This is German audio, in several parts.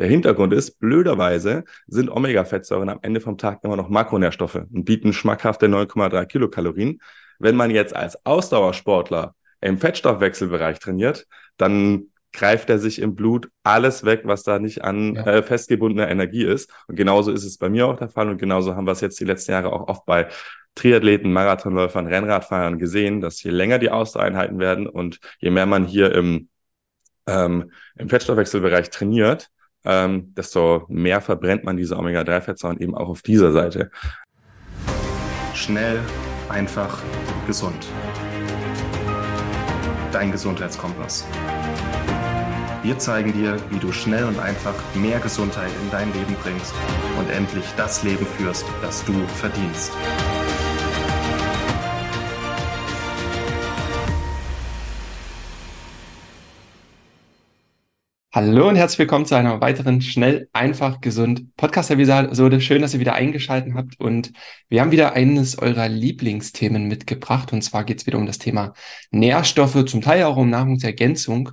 Der Hintergrund ist, blöderweise sind Omega-Fettsäuren am Ende vom Tag immer noch Makronährstoffe und bieten schmackhafte 9,3 Kilokalorien. Wenn man jetzt als Ausdauersportler im Fettstoffwechselbereich trainiert, dann greift er sich im Blut alles weg, was da nicht an ja. äh, festgebundener Energie ist. Und genauso ist es bei mir auch der Fall. Und genauso haben wir es jetzt die letzten Jahre auch oft bei Triathleten, Marathonläufern, Rennradfahrern gesehen, dass je länger die Ausdauereinheiten werden und je mehr man hier im, ähm, im Fettstoffwechselbereich trainiert, ähm, desto mehr verbrennt man diese Omega-3-Fettsäuren eben auch auf dieser Seite. Schnell, einfach, gesund. Dein Gesundheitskompass. Wir zeigen dir, wie du schnell und einfach mehr Gesundheit in dein Leben bringst und endlich das Leben führst, das du verdienst. Hallo und herzlich willkommen zu einer weiteren schnell, einfach, gesund Podcast-Episode. Schön, dass ihr wieder eingeschaltet habt und wir haben wieder eines eurer Lieblingsthemen mitgebracht und zwar geht es wieder um das Thema Nährstoffe, zum Teil auch um Nahrungsergänzung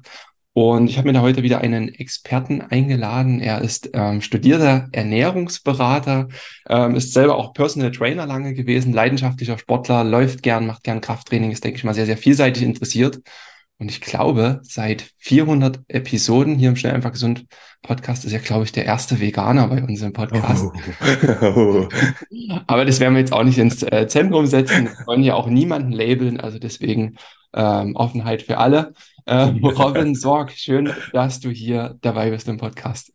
und ich habe mir da heute wieder einen Experten eingeladen. Er ist ähm, studierter Ernährungsberater, ähm, ist selber auch Personal Trainer lange gewesen, leidenschaftlicher Sportler, läuft gern, macht gern Krafttraining, ist, denke ich mal, sehr, sehr vielseitig interessiert. Und ich glaube, seit 400 Episoden hier im Schnell einfach gesund Podcast ist ja, glaube ich, der erste Veganer bei unserem Podcast. Oh. Aber das werden wir jetzt auch nicht ins äh, Zentrum setzen. Wir wollen ja auch niemanden labeln. Also deswegen ähm, Offenheit für alle. Ähm, Robin Sorg, schön, dass du hier dabei bist im Podcast.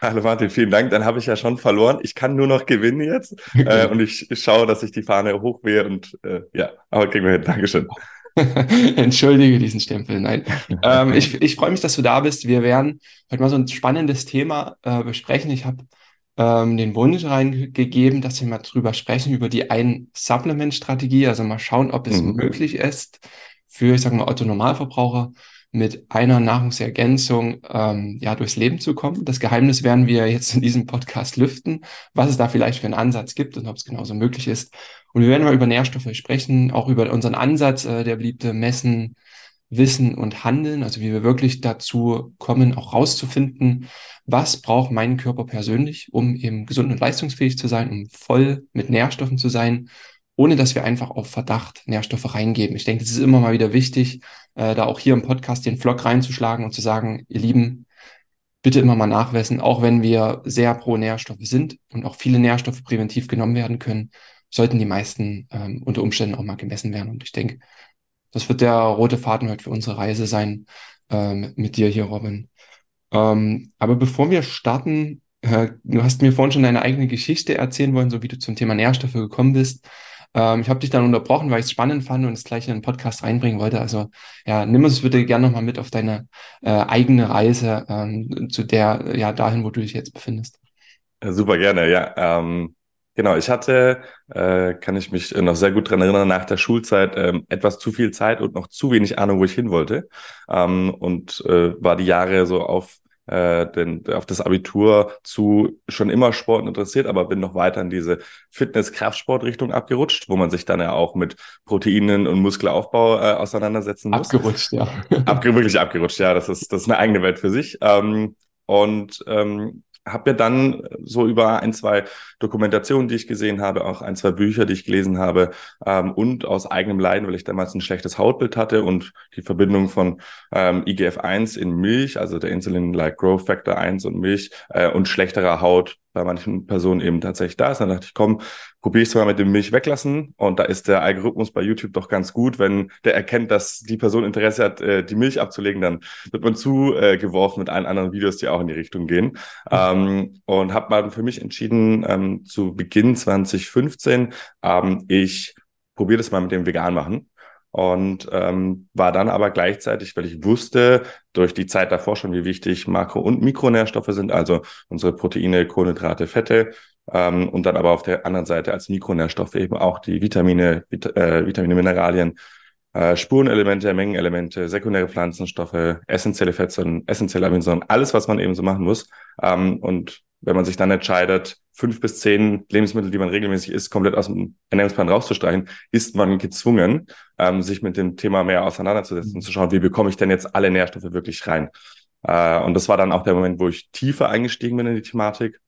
Hallo Martin, vielen Dank. Dann habe ich ja schon verloren. Ich kann nur noch gewinnen jetzt. äh, und ich, ich schaue, dass ich die Fahne hochwehe und äh, ja, aber kriegen wir hin. Dankeschön. Entschuldige diesen Stempel. Nein. ähm, ich ich freue mich, dass du da bist. Wir werden heute mal so ein spannendes Thema äh, besprechen. Ich habe ähm, den Wunsch reingegeben, dass wir mal drüber sprechen, über die Ein-Supplement-Strategie. Also mal schauen, ob es mhm. möglich ist, für, ich sage mal, Otto-Normalverbraucher mit einer Nahrungsergänzung ähm, ja durchs Leben zu kommen. Das Geheimnis werden wir jetzt in diesem Podcast lüften, was es da vielleicht für einen Ansatz gibt und ob es genauso möglich ist. Und wir werden mal über Nährstoffe sprechen, auch über unseren Ansatz, äh, der beliebte Messen, Wissen und Handeln, also wie wir wirklich dazu kommen, auch rauszufinden, was braucht mein Körper persönlich, um eben gesund und leistungsfähig zu sein, um voll mit Nährstoffen zu sein ohne dass wir einfach auf Verdacht Nährstoffe reingeben. Ich denke, es ist immer mal wieder wichtig, äh, da auch hier im Podcast den Vlog reinzuschlagen und zu sagen, ihr Lieben, bitte immer mal nachwessen, auch wenn wir sehr pro Nährstoffe sind und auch viele Nährstoffe präventiv genommen werden können, sollten die meisten ähm, unter Umständen auch mal gemessen werden. Und ich denke, das wird der rote Faden heute für unsere Reise sein ähm, mit dir hier, Robin. Ähm, aber bevor wir starten, äh, du hast mir vorhin schon deine eigene Geschichte erzählen wollen, so wie du zum Thema Nährstoffe gekommen bist. Ähm, ich habe dich dann unterbrochen, weil ich es spannend fand und es gleich in den Podcast reinbringen wollte. Also ja, nimm uns bitte gerne nochmal mit auf deine äh, eigene Reise ähm, zu der, ja, dahin, wo du dich jetzt befindest. Super gerne, ja. Ähm, genau, ich hatte, äh, kann ich mich noch sehr gut dran erinnern, nach der Schulzeit ähm, etwas zu viel Zeit und noch zu wenig Ahnung, wo ich hin wollte. Ähm, und äh, war die Jahre so auf äh, den, auf das Abitur zu schon immer Sport interessiert, aber bin noch weiter in diese Fitness-Kraftsport-Richtung abgerutscht, wo man sich dann ja auch mit Proteinen und Muskelaufbau äh, auseinandersetzen muss. Abgerutscht, ja. Abge wirklich abgerutscht, ja. Das ist, das ist eine eigene Welt für sich. Ähm, und ähm, habe mir dann so über ein, zwei Dokumentationen, die ich gesehen habe, auch ein, zwei Bücher, die ich gelesen habe ähm, und aus eigenem Leiden, weil ich damals ein schlechtes Hautbild hatte und die Verbindung von ähm, IGF-1 in Milch, also der Insulin-like Growth Factor 1 und Milch äh, und schlechterer Haut bei manchen Personen eben tatsächlich da ist. Dann dachte ich, komm, probiere ich es mal mit dem Milch weglassen. Und da ist der Algorithmus bei YouTube doch ganz gut. Wenn der erkennt, dass die Person Interesse hat, äh, die Milch abzulegen, dann wird man zugeworfen mit allen anderen Videos, die auch in die Richtung gehen. Mhm. Ähm, und habe mal für mich entschieden, ähm, zu Beginn 2015, ähm, ich probiere das mal mit dem Vegan machen und ähm, war dann aber gleichzeitig, weil ich wusste durch die Zeit davor schon, wie wichtig Makro- und Mikronährstoffe sind, also unsere Proteine, Kohlenhydrate, Fette ähm, und dann aber auf der anderen Seite als Mikronährstoffe eben auch die Vitamine, Vit äh, Vitamine, Mineralien, äh, Spurenelemente, Mengenelemente, sekundäre Pflanzenstoffe, essentielle Fettsäuren, essentielle Aminosäuren, alles, was man eben so machen muss. Ähm, und wenn man sich dann entscheidet, fünf bis zehn Lebensmittel, die man regelmäßig isst, komplett aus dem Ernährungsplan rauszustreichen, ist man gezwungen, ähm, sich mit dem Thema mehr auseinanderzusetzen und zu schauen, wie bekomme ich denn jetzt alle Nährstoffe wirklich rein. Äh, und das war dann auch der Moment, wo ich tiefer eingestiegen bin in die Thematik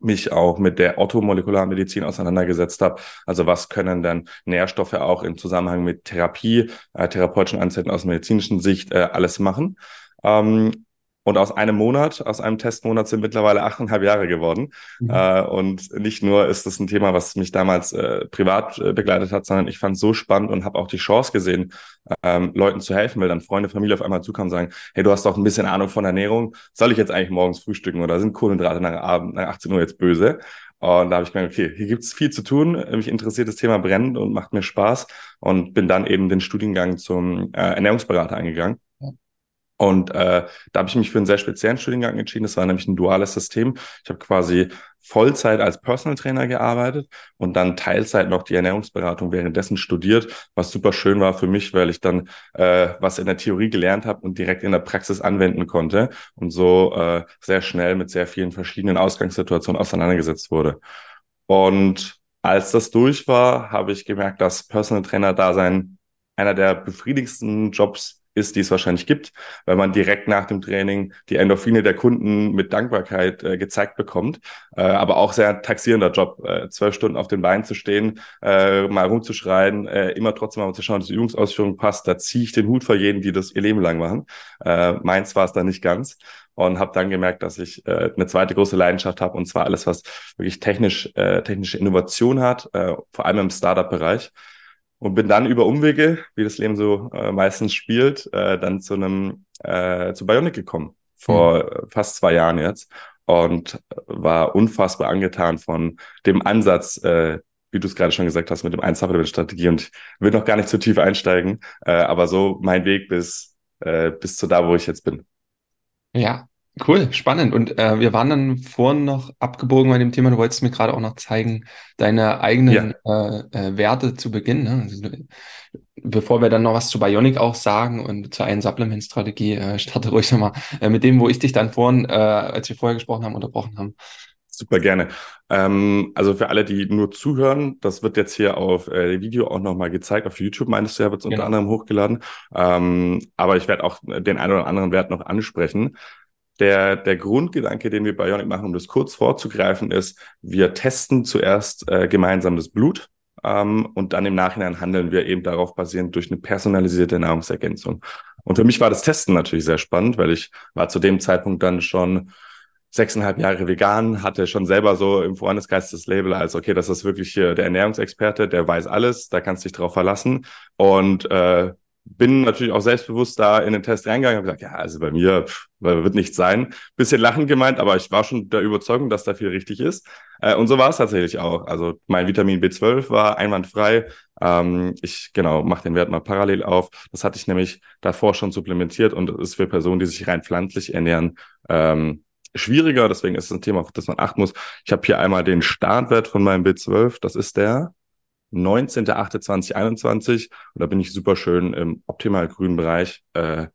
mich auch mit der Orthomolekulärmedizin auseinandergesetzt habe. Also was können denn Nährstoffe auch im Zusammenhang mit Therapie, äh, therapeutischen Ansätzen aus medizinischen Sicht äh, alles machen. Ähm, und aus einem Monat, aus einem Testmonat sind mittlerweile achteinhalb Jahre geworden. Mhm. Äh, und nicht nur ist das ein Thema, was mich damals äh, privat äh, begleitet hat, sondern ich fand es so spannend und habe auch die Chance gesehen, ähm, Leuten zu helfen, weil dann Freunde, Familie auf einmal zukommen und sagen, hey, du hast doch ein bisschen Ahnung von Ernährung, soll ich jetzt eigentlich morgens frühstücken oder sind Kohlenhydrate nach, Abend, nach 18 Uhr jetzt böse? Und da habe ich gemerkt, okay, hier gibt's viel zu tun. Mich interessiert das Thema brennend und macht mir Spaß. Und bin dann eben den Studiengang zum äh, Ernährungsberater eingegangen und äh, da habe ich mich für einen sehr speziellen Studiengang entschieden. Das war nämlich ein duales System. Ich habe quasi Vollzeit als Personal Trainer gearbeitet und dann Teilzeit noch die Ernährungsberatung währenddessen studiert, was super schön war für mich, weil ich dann äh, was in der Theorie gelernt habe und direkt in der Praxis anwenden konnte und so äh, sehr schnell mit sehr vielen verschiedenen Ausgangssituationen auseinandergesetzt wurde. Und als das durch war, habe ich gemerkt, dass Personal Trainer Dasein einer der befriedigendsten Jobs ist, die es wahrscheinlich gibt, weil man direkt nach dem Training die Endorphine der Kunden mit Dankbarkeit äh, gezeigt bekommt. Äh, aber auch sehr taxierender Job, äh, zwölf Stunden auf den Beinen zu stehen, äh, mal rumzuschreien, äh, immer trotzdem mal zu schauen, dass die Übungsausführung passt. Da ziehe ich den Hut vor jeden, die das ihr Leben lang machen. Äh, meins war es dann nicht ganz und habe dann gemerkt, dass ich äh, eine zweite große Leidenschaft habe und zwar alles, was wirklich technisch äh, technische Innovation hat, äh, vor allem im Startup-Bereich und bin dann über Umwege, wie das Leben so äh, meistens spielt, äh, dann zu einem äh, zu Bionic gekommen vor mhm. fast zwei Jahren jetzt und war unfassbar angetan von dem Ansatz, äh, wie du es gerade schon gesagt hast, mit dem Ein-Supplement-Strategie und will noch gar nicht zu tief einsteigen, äh, aber so mein Weg bis äh, bis zu da, wo ich jetzt bin. Ja, Cool, spannend. Und äh, wir waren dann vorhin noch abgebogen bei dem Thema. Du wolltest mir gerade auch noch zeigen, deine eigenen ja. äh, äh, Werte zu Beginn. Ne? Also, bevor wir dann noch was zu Bionic auch sagen und zur einen Supplement-Strategie, äh, starte ruhig nochmal äh, mit dem, wo ich dich dann vorhin, äh, als wir vorher gesprochen haben, unterbrochen haben. Super gerne. Ähm, also für alle, die nur zuhören, das wird jetzt hier auf äh, Video auch nochmal gezeigt. Auf YouTube meinst du ja, wird es unter genau. anderem hochgeladen. Ähm, aber ich werde auch den einen oder anderen Wert noch ansprechen. Der, der Grundgedanke, den wir bei Ionic machen, um das kurz vorzugreifen, ist, wir testen zuerst äh, gemeinsam das Blut ähm, und dann im Nachhinein handeln wir eben darauf basierend durch eine personalisierte Nahrungsergänzung. Und für mich war das Testen natürlich sehr spannend, weil ich war zu dem Zeitpunkt dann schon sechseinhalb Jahre vegan, hatte schon selber so im Freundeskreis das Label als, okay, das ist wirklich der Ernährungsexperte, der weiß alles, da kannst du dich drauf verlassen. Und äh, bin natürlich auch selbstbewusst da in den Test reingegangen und gesagt, ja, also bei mir pff, wird nichts sein. Bisschen lachend gemeint, aber ich war schon der Überzeugung, dass da viel richtig ist. Äh, und so war es tatsächlich auch. Also mein Vitamin B12 war einwandfrei. Ähm, ich genau mache den Wert mal parallel auf. Das hatte ich nämlich davor schon supplementiert und ist für Personen, die sich rein pflanzlich ernähren, ähm, schwieriger. Deswegen ist es ein Thema, auf das man achten muss. Ich habe hier einmal den Startwert von meinem B12. Das ist der 19.08.2021 und da bin ich super schön im optimal grünen Bereich. Äh,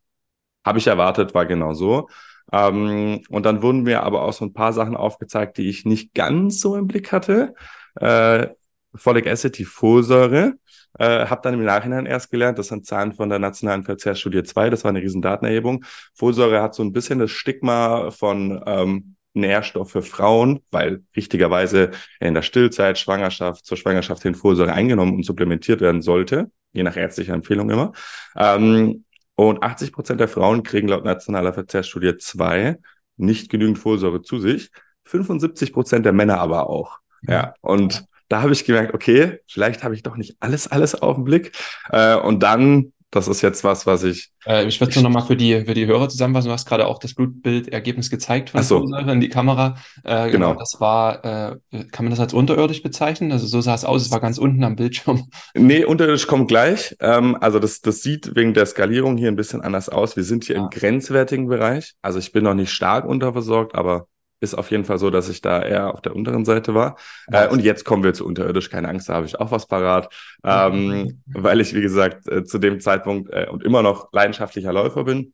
Habe ich erwartet, war genau so. Ähm, und dann wurden mir aber auch so ein paar Sachen aufgezeigt, die ich nicht ganz so im Blick hatte. Äh, Folic Acid, die Folsäure. Äh, habe dann im Nachhinein erst gelernt, das sind Zahlen von der Nationalen Verzehrstudie 2, das war eine riesen Datenerhebung. Folsäure hat so ein bisschen das Stigma von ähm, Nährstoff für Frauen, weil richtigerweise in der Stillzeit, Schwangerschaft, zur Schwangerschaft hin Folsäure eingenommen und supplementiert werden sollte, je nach ärztlicher Empfehlung immer. Ähm, und 80 Prozent der Frauen kriegen laut nationaler Verzehrsstudie 2 nicht genügend Folsäure zu sich. 75 Prozent der Männer aber auch. Ja, und da habe ich gemerkt, okay, vielleicht habe ich doch nicht alles, alles auf den Blick. Äh, und dann das ist jetzt was, was ich. Äh, ich würde es nur nochmal für die, für die Hörer zusammenfassen. Du hast gerade auch das Blutbildergebnis gezeigt von so. in die Kamera. Äh, genau. genau. Das war, äh, kann man das als unterirdisch bezeichnen? Also so sah es aus, es war ganz unten am Bildschirm. Nee, unterirdisch kommt gleich. Ähm, also das, das sieht wegen der Skalierung hier ein bisschen anders aus. Wir sind hier ah. im grenzwertigen Bereich. Also ich bin noch nicht stark unterversorgt, aber ist auf jeden Fall so, dass ich da eher auf der unteren Seite war. Äh, und jetzt kommen wir zu unterirdisch, keine Angst, da habe ich auch was parat, ähm, weil ich, wie gesagt, äh, zu dem Zeitpunkt äh, und immer noch leidenschaftlicher Läufer bin.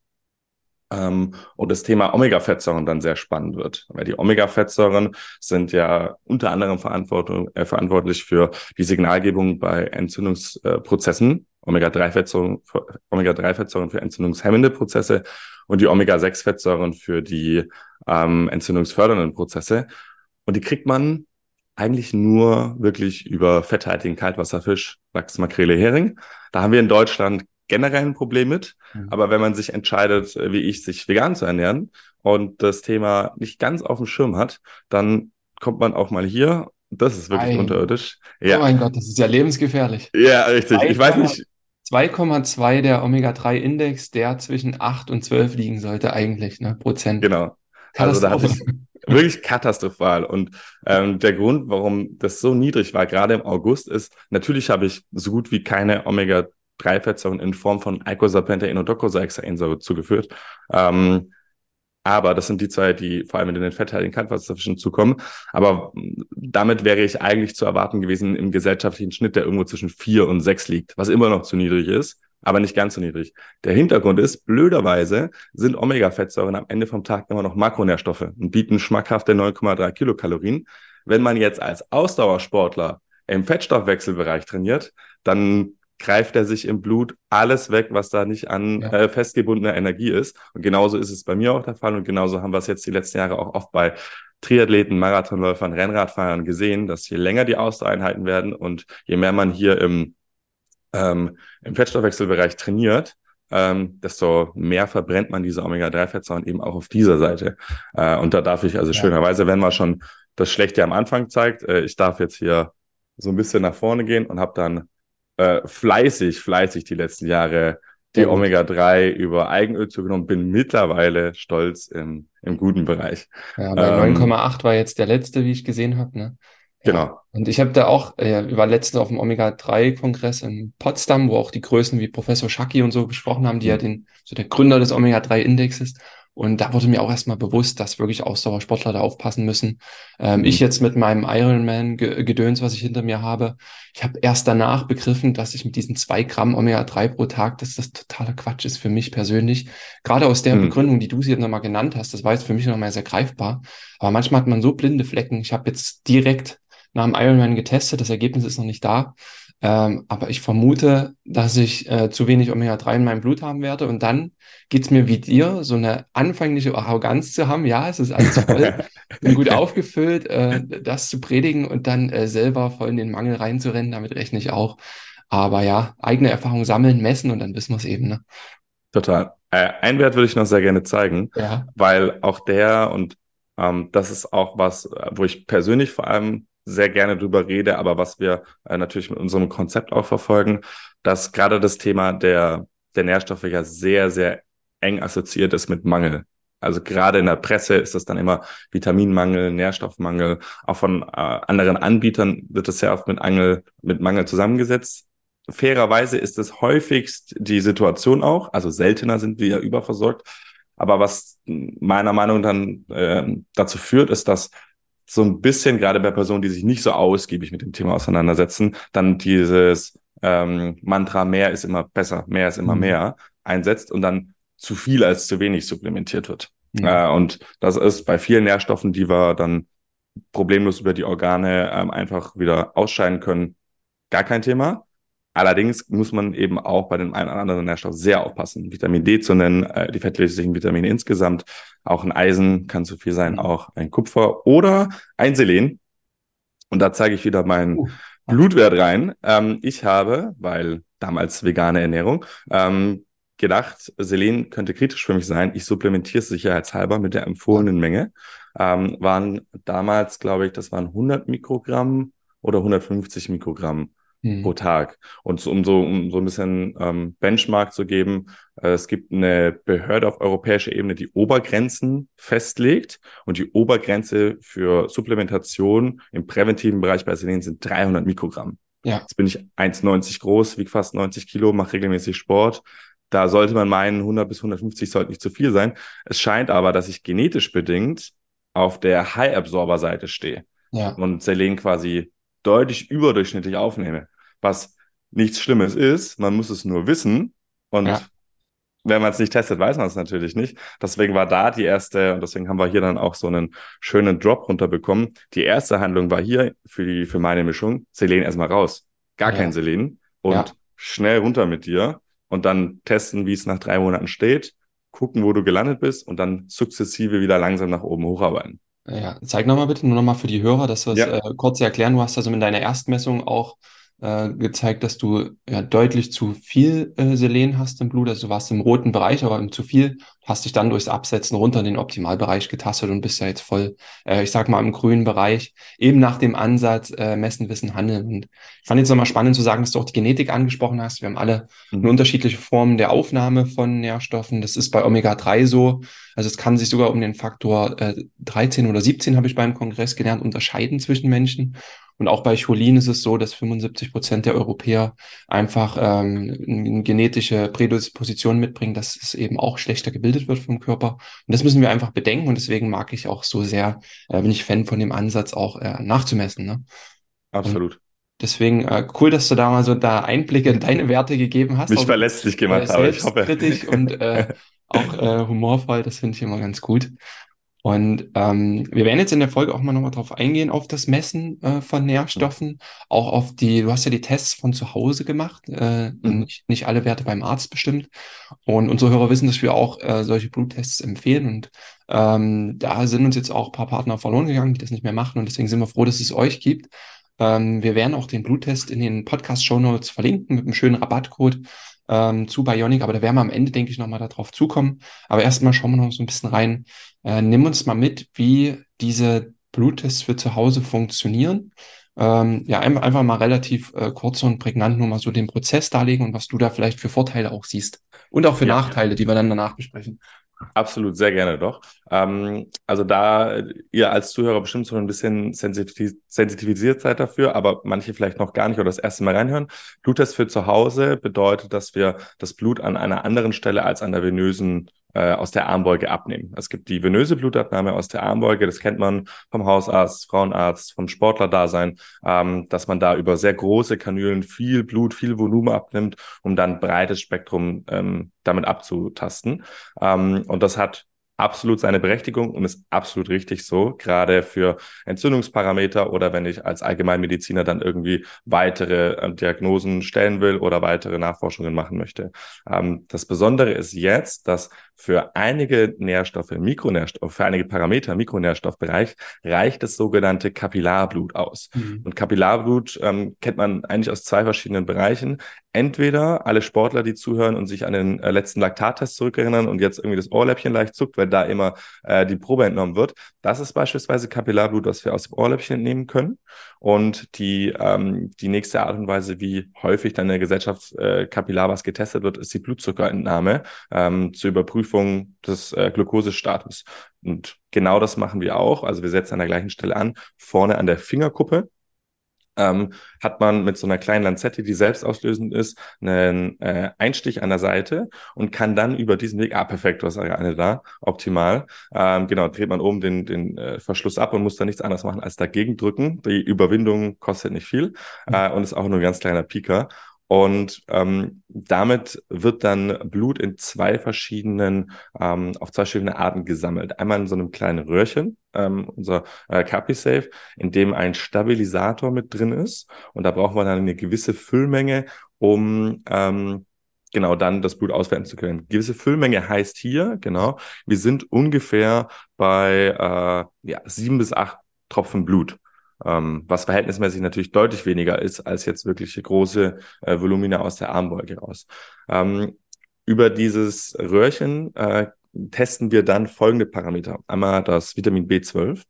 Ähm, und das Thema Omega-Fettsäuren dann sehr spannend wird. Weil die Omega-Fettsäuren sind ja unter anderem äh, verantwortlich für die Signalgebung bei Entzündungsprozessen. Omega-3-Fettsäuren Omega-3-Fettsäuren für entzündungshemmende Prozesse und die Omega-6-Fettsäuren für die ähm, entzündungsfördernden Prozesse. Und die kriegt man eigentlich nur wirklich über fetthaltigen Kaltwasserfisch, Lachs, Makrele, Hering. Da haben wir in Deutschland generell ein Problem mit. Mhm. Aber wenn man sich entscheidet, wie ich, sich vegan zu ernähren und das Thema nicht ganz auf dem Schirm hat, dann kommt man auch mal hier. Das ist wirklich Nein. unterirdisch. Ja. Oh mein Gott, das ist ja lebensgefährlich. Ja, richtig. Ich weiß nicht. 2,2 der Omega-3-Index, der zwischen 8 und 12 liegen sollte eigentlich, ne? Prozent. Genau. Also da hatte ich wirklich katastrophal. Und ähm, der Grund, warum das so niedrig war, gerade im August, ist, natürlich habe ich so gut wie keine Omega-3-Fettsäuren in Form von Eicosapentaen und Docosahexaensäure zugeführt. Ähm, aber das sind die zwei, die vor allem in den fetthaltigen Kaltwasserfischen zukommen. Aber damit wäre ich eigentlich zu erwarten gewesen im gesellschaftlichen Schnitt, der irgendwo zwischen vier und sechs liegt, was immer noch zu niedrig ist, aber nicht ganz so niedrig. Der Hintergrund ist, blöderweise sind Omega-Fettsäuren am Ende vom Tag immer noch Makronährstoffe und bieten schmackhafte 9,3 Kilokalorien. Wenn man jetzt als Ausdauersportler im Fettstoffwechselbereich trainiert, dann greift er sich im Blut alles weg, was da nicht an ja. äh, festgebundener Energie ist. Und genauso ist es bei mir auch der Fall. Und genauso haben wir es jetzt die letzten Jahre auch oft bei Triathleten, Marathonläufern, Rennradfahrern gesehen, dass je länger die Ausdauereinheiten werden und je mehr man hier im, ähm, im Fettstoffwechselbereich trainiert, ähm, desto mehr verbrennt man diese Omega-3-Fettsäuren eben auch auf dieser Seite. Äh, und da darf ich also ja. schönerweise, wenn man schon das Schlechte am Anfang zeigt, äh, ich darf jetzt hier so ein bisschen nach vorne gehen und habe dann äh, fleißig, fleißig die letzten Jahre die Omega-3 über Eigenöl zugenommen, bin mittlerweile stolz im, im guten Bereich. Ja, bei ähm, 9,8 war jetzt der letzte, wie ich gesehen habe. Ne? Ja. Genau. Und ich habe da auch, äh, wir waren letztens auf dem Omega-3-Kongress in Potsdam, wo auch die Größen wie Professor Schacki und so gesprochen haben, die mhm. ja den, so der Gründer des Omega-3-Indexes. Und da wurde mir auch erstmal bewusst, dass wirklich Ausdauersportler da aufpassen müssen. Ähm, mhm. Ich jetzt mit meinem Ironman-Gedöns, was ich hinter mir habe, ich habe erst danach begriffen, dass ich mit diesen zwei Gramm Omega-3 pro Tag, dass das totaler Quatsch ist für mich persönlich. Gerade aus der mhm. Begründung, die du sie jetzt nochmal genannt hast, das war jetzt für mich nochmal sehr greifbar. Aber manchmal hat man so blinde Flecken. Ich habe jetzt direkt nach dem Ironman getestet, das Ergebnis ist noch nicht da. Ähm, aber ich vermute, dass ich äh, zu wenig Omega-3 in meinem Blut haben werde. Und dann geht's mir wie dir, so eine anfängliche Arroganz zu haben. Ja, es ist alles voll, bin gut aufgefüllt, äh, das zu predigen und dann äh, selber voll in den Mangel reinzurennen. Damit rechne ich auch. Aber ja, eigene Erfahrung sammeln, messen und dann wissen wir es eben. Ne? Total. Äh, einen Wert würde ich noch sehr gerne zeigen, ja. weil auch der und ähm, das ist auch was, wo ich persönlich vor allem sehr gerne drüber rede, aber was wir äh, natürlich mit unserem Konzept auch verfolgen, dass gerade das Thema der, der Nährstoffe ja sehr, sehr eng assoziiert ist mit Mangel. Also gerade in der Presse ist das dann immer Vitaminmangel, Nährstoffmangel. Auch von äh, anderen Anbietern wird das sehr oft mit, Angel, mit Mangel zusammengesetzt. Fairerweise ist es häufigst die Situation auch, also seltener sind wir ja überversorgt. Aber was meiner Meinung dann äh, dazu führt, ist, dass so ein bisschen, gerade bei Personen, die sich nicht so ausgiebig mit dem Thema auseinandersetzen, dann dieses ähm, Mantra mehr ist immer besser, mehr ist immer mhm. mehr einsetzt und dann zu viel als zu wenig supplementiert wird. Mhm. Äh, und das ist bei vielen Nährstoffen, die wir dann problemlos über die Organe ähm, einfach wieder ausscheiden können, gar kein Thema. Allerdings muss man eben auch bei dem einen oder anderen Nährstoff sehr aufpassen. Vitamin D zu nennen, äh, die fettlöslichen Vitamine insgesamt, auch ein Eisen kann zu viel sein, mhm. auch ein Kupfer oder ein Selen. Und da zeige ich wieder meinen uh. Blutwert rein. Ähm, ich habe, weil damals vegane Ernährung, ähm, gedacht, Selen könnte kritisch für mich sein. Ich supplementiere es sicherheitshalber mit der empfohlenen Menge. Ähm, waren damals, glaube ich, das waren 100 Mikrogramm oder 150 Mikrogramm mhm. pro Tag. Und um, so, um so ein bisschen ähm, Benchmark zu geben, äh, es gibt eine Behörde auf europäischer Ebene, die Obergrenzen festlegt. Und die Obergrenze für Supplementation im präventiven Bereich bei Selen sind 300 Mikrogramm. Ja. Jetzt bin ich 1,90 groß, wiege fast 90 Kilo, mache regelmäßig Sport. Da sollte man meinen, 100 bis 150 sollte nicht zu viel sein. Es scheint aber, dass ich genetisch bedingt auf der High-Absorber-Seite stehe. Ja. Und Selen quasi deutlich überdurchschnittlich aufnehme. Was nichts Schlimmes ist, man muss es nur wissen. Und ja. wenn man es nicht testet, weiß man es natürlich nicht. Deswegen war da die erste, und deswegen haben wir hier dann auch so einen schönen Drop runterbekommen. Die erste Handlung war hier für die, für meine Mischung, Selen erstmal raus. Gar ja. kein Selen. Und ja. schnell runter mit dir und dann testen, wie es nach drei Monaten steht. gucken, wo du gelandet bist und dann sukzessive wieder langsam nach oben hocharbeiten. Ja, zeig nochmal bitte, nur nochmal für die Hörer, dass wir es Ja. äh, kurz erklären. Du hast also mit deiner Erstmessung auch äh, gezeigt, dass du ja deutlich zu viel äh, Selen hast im Blut. Also du warst im roten Bereich, aber im zu viel. Hast dich dann durchs Absetzen runter in den Optimalbereich getastet und bist ja jetzt voll, äh, ich sag mal, im grünen Bereich. Eben nach dem Ansatz äh, messen, wissen, handeln. Und ich fand jetzt nochmal spannend zu sagen, dass du auch die Genetik angesprochen hast. Wir haben alle Mhm. eine unterschiedliche Formen der Aufnahme von Nährstoffen. Das ist bei Omega-3 so. Also es kann sich sogar um den Faktor äh, 13 oder 17, habe ich beim Kongress gelernt, unterscheiden zwischen Menschen. Und auch bei Cholin ist es so, dass 75 Prozent der Europäer einfach ähm, eine genetische Prädisposition mitbringen, dass es eben auch schlechter gebildet wird vom Körper. Und das müssen wir einfach bedenken. Und deswegen mag ich auch so sehr, äh, bin ich Fan von dem Ansatz, auch äh, nachzumessen. Ne? Absolut. Deswegen äh, cool, dass du da mal so da Einblicke in deine Werte gegeben hast. Mich Auch, verlässlich äh, gemacht habe, ich hoffe. und äh, auch äh, humorvoll, das finde ich immer ganz gut. Und ähm, wir werden jetzt in der Folge auch mal nochmal drauf eingehen, auf das Messen äh, von Nährstoffen, auch auf die, du hast ja die Tests von zu Hause gemacht, äh, Mhm. nicht, nicht alle Werte beim Arzt bestimmt. Und unsere Hörer wissen, dass wir auch äh, solche Bluttests empfehlen. Und ähm, da sind uns jetzt auch ein paar Partner verloren gegangen, die das nicht mehr machen. Und deswegen sind wir froh, dass es euch gibt. Ähm, wir werden auch den Bluttest in den Podcast-Show Notes verlinken mit einem schönen Rabattcode ähm, zu Bionic, aber da werden wir am Ende, denke ich, nochmal darauf zukommen. Aber erstmal schauen wir noch so ein bisschen rein. Äh, nimm uns mal mit, wie diese Bluttests für zu Hause funktionieren. Ähm, ja, einfach, mal relativ äh, kurz und prägnant nur mal so den Prozess darlegen und was du da vielleicht für Vorteile auch siehst. Und auch für Ja. Nachteile, die wir dann danach besprechen. Absolut, sehr gerne doch. Ähm, also da ihr als Zuhörer bestimmt so ein bisschen sensitiv sensitivisiert seid dafür, aber manche vielleicht noch gar nicht oder das erste Mal reinhören. Bluttest für zu Hause bedeutet, dass wir das Blut an einer anderen Stelle als an der venösen äh, aus der Armbeuge abnehmen. Es gibt die venöse Blutabnahme aus der Armbeuge, das kennt man vom Hausarzt, Frauenarzt, vom Sportlerdasein, ähm, dass man da über sehr große Kanülen viel Blut, viel Volumen abnimmt, um dann breites Spektrum ähm, damit abzutasten. Ähm, und das hat absolut seine Berechtigung und ist absolut richtig so, gerade für Entzündungsparameter oder wenn ich als Allgemeinmediziner dann irgendwie weitere äh, Diagnosen stellen will oder weitere Nachforschungen machen möchte. Ähm, das Besondere ist jetzt, dass für einige Nährstoffe, Mikronährstoffe, für einige Parameter im Mikronährstoffbereich reicht das sogenannte Kapillarblut aus. Und Kapillarblut ähm, kennt man eigentlich aus zwei verschiedenen Bereichen. Entweder alle Sportler, die zuhören und sich an den äh, letzten Laktattest zurückerinnern und jetzt irgendwie das Ohrläppchen leicht zuckt, weil da immer äh, die Probe entnommen wird. Das ist beispielsweise Kapillarblut, was wir aus dem Ohrläppchen entnehmen können. Und die, ähm, die nächste Art und Weise, wie häufig dann in der Gesellschaft äh, kapillar was getestet wird, ist die Blutzuckerentnahme ähm, zur Überprüfung des äh, Glukosestatus. Und genau das machen wir auch. Also wir setzen an der gleichen Stelle an, vorne an der Fingerkuppe ähm, hat man mit so einer kleinen Lanzette, die selbst auslösend ist, einen äh, Einstich an der Seite und kann dann über diesen Weg, ah, perfekt, du hast eine da, optimal. Ähm, genau, dreht man oben den, den äh, Verschluss ab und muss dann nichts anderes machen als dagegen drücken. Die Überwindung kostet nicht viel äh, und ist auch nur ein ganz kleiner Pieker. Und ähm, damit wird dann Blut in zwei verschiedenen, ähm, auf zwei verschiedene Arten gesammelt. Einmal in so einem kleinen Röhrchen, ähm, unser äh, CapiSafe, in dem ein Stabilisator mit drin ist. Und da brauchen wir dann eine gewisse Füllmenge, um ähm, genau dann das Blut auswerten zu können. Gewisse Füllmenge heißt hier, genau, wir sind ungefähr bei äh, ja, sieben bis acht Tropfen Blut ähm, was verhältnismäßig natürlich deutlich weniger ist als jetzt wirklich große äh, Volumina aus der Armbeuge raus. Ähm, über dieses Röhrchen äh, testen wir dann folgende Parameter. Einmal das Vitamin B12,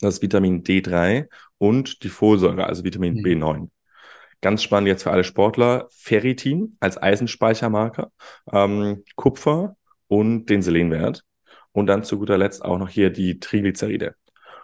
das Vitamin D3 und die Folsäure, also Vitamin Mhm. B9. Ganz spannend jetzt für alle Sportler, Ferritin als Eisenspeichermarker, ähm, Kupfer und den Selenwert. Und dann zu guter Letzt auch noch hier die Triglyceride.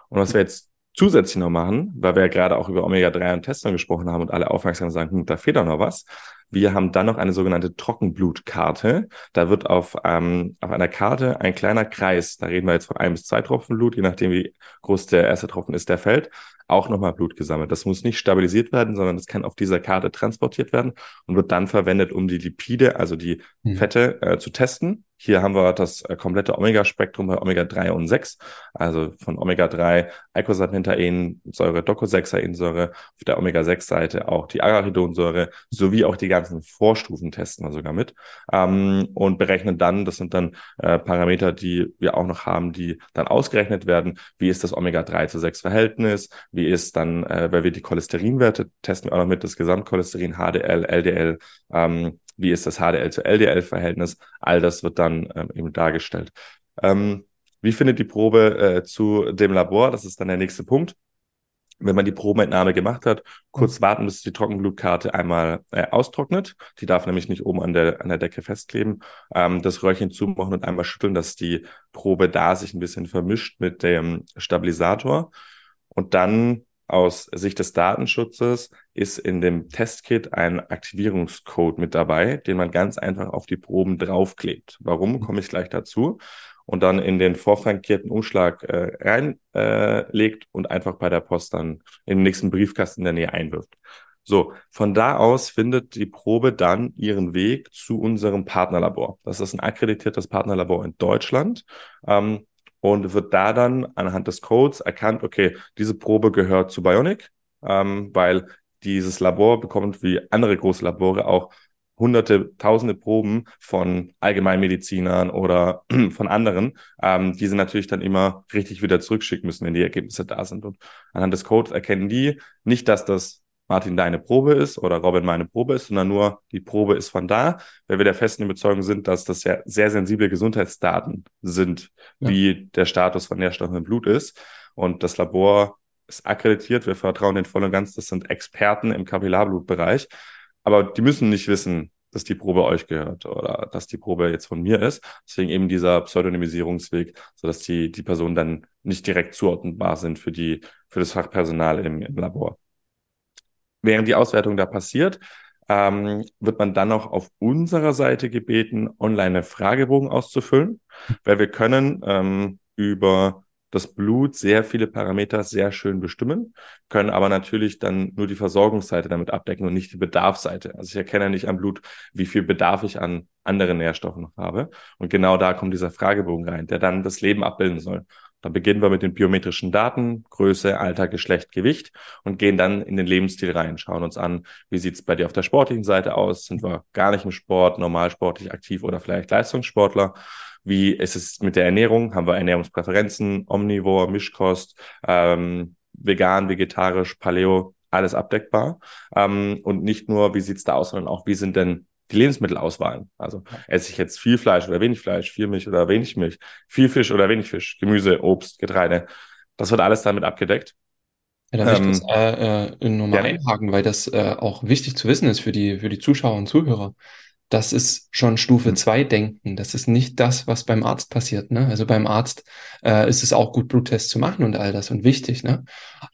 Und was wir jetzt zusätzlich noch machen, weil wir ja gerade auch über Omega-3 und Testosteron gesprochen haben und alle aufmerksam sagen, hm, da fehlt doch noch was. Wir haben dann noch eine sogenannte Trockenblutkarte. Da wird auf, ähm, auf einer Karte ein kleiner Kreis, da reden wir jetzt von ein bis zwei Tropfen Blut, je nachdem wie groß der erste Tropfen ist, der fällt, auch nochmal Blut gesammelt. Das muss nicht stabilisiert werden, sondern das kann auf dieser Karte transportiert werden und wird dann verwendet, um die Lipide, also die Mhm. Fette, äh, zu testen. Hier haben wir das äh, komplette Omega-Spektrum bei Omega-3 und 6, also von Omega-3 Eicosapentaensäure, Docosahexaensäure, auf der Omega-6-Seite auch die Arachidonsäure, sowie auch die ganzen Vorstufen testen wir sogar mit. Ähm, und berechnen dann, das sind dann äh, Parameter, die wir auch noch haben, die dann ausgerechnet werden, wie ist das Omega-3 zu 6 Verhältnis, wie ist dann, äh, weil wir die Cholesterinwerte testen wir auch noch mit, das Gesamtcholesterin, HDL, LDL, ähm, wie ist das HDL zu LDL-Verhältnis, all das wird dann ähm, eben dargestellt. Ähm, wie findet die Probe äh, zu dem Labor? Das ist dann der nächste Punkt. Wenn man die Probenentnahme gemacht hat, kurz warten, bis die Trockenblutkarte einmal äh, austrocknet. Die darf nämlich nicht oben an der, an der Decke festkleben. Ähm, das Röhrchen zumachen und einmal schütteln, dass die Probe da sich ein bisschen vermischt mit dem Stabilisator. Und dann aus Sicht des Datenschutzes ist in dem Testkit ein Aktivierungscode mit dabei, den man ganz einfach auf die Proben draufklebt. Warum, komme ich gleich dazu. Und dann in den vorfrankierten Umschlag äh, reinlegt äh, und einfach bei der Post dann im nächsten Briefkasten in der Nähe einwirft. So, von da aus findet die Probe dann ihren Weg zu unserem Partnerlabor. Das ist ein akkreditiertes Partnerlabor in Deutschland. Ähm, und wird da dann anhand des Codes erkannt, okay, diese Probe gehört zu Bionic, ähm, weil dieses Labor bekommt wie andere große Labore auch hunderte, tausende Proben von Allgemeinmedizinern oder von anderen, ähm, die sie natürlich dann immer richtig wieder zurückschicken müssen, wenn die Ergebnisse da sind. Und anhand des Codes erkennen die nicht, dass das Martin deine Probe ist oder Robin meine Probe ist, sondern nur die Probe ist von da, weil wir der festen Überzeugung sind, dass das ja sehr sensible Gesundheitsdaten sind, ja. wie der Status von Nährstoffen im Blut ist. Und das Labor ist akkreditiert, wir vertrauen den voll und ganz, das sind Experten im Kapillarblutbereich. Aber die müssen nicht wissen, dass die Probe euch gehört oder dass die Probe jetzt von mir ist. Deswegen eben dieser Pseudonymisierungsweg, sodass die, die Personen dann nicht direkt zuordnenbar sind für die, für das Fachpersonal im, im Labor. Während die Auswertung da passiert, ähm, wird man dann noch auf unserer Seite gebeten, online einen Fragebogen auszufüllen, weil wir können ähm, über das Blut sehr viele Parameter sehr schön bestimmen, können aber natürlich dann nur die Versorgungsseite damit abdecken und nicht die Bedarfsseite. Also ich erkenne nicht am Blut, wie viel Bedarf ich an anderen Nährstoffen noch habe. Und genau da kommt dieser Fragebogen rein, der dann das Leben abbilden soll. Dann beginnen wir mit den biometrischen Daten, Größe, Alter, Geschlecht, Gewicht und gehen dann in den Lebensstil rein, schauen uns an, wie sieht es bei dir auf der sportlichen Seite aus? Sind wir gar nicht im Sport, normal sportlich aktiv oder vielleicht Leistungssportler? Wie ist es mit der Ernährung? Haben wir Ernährungspräferenzen, Omnivore, Mischkost, ähm, vegan, vegetarisch, Paleo, alles abdeckbar. Ähm, und nicht nur, wie sieht's da aus, sondern auch, wie sind denn die Lebensmittelauswahl. Also esse ich jetzt viel Fleisch oder wenig Fleisch, viel Milch oder wenig Milch, viel Fisch oder wenig Fisch, Gemüse, Obst, Getreide. Das wird alles damit abgedeckt. Ja, da ähm, ich das äh, äh, nur mal ja. einhaken, weil das äh, auch wichtig zu wissen ist für die, für die Zuschauer und Zuhörer das ist schon Stufe 2 hm. Denken. Das ist nicht das, was beim Arzt passiert. Ne? Also beim Arzt äh, ist es auch gut, Bluttests zu machen und all das und wichtig. Ne?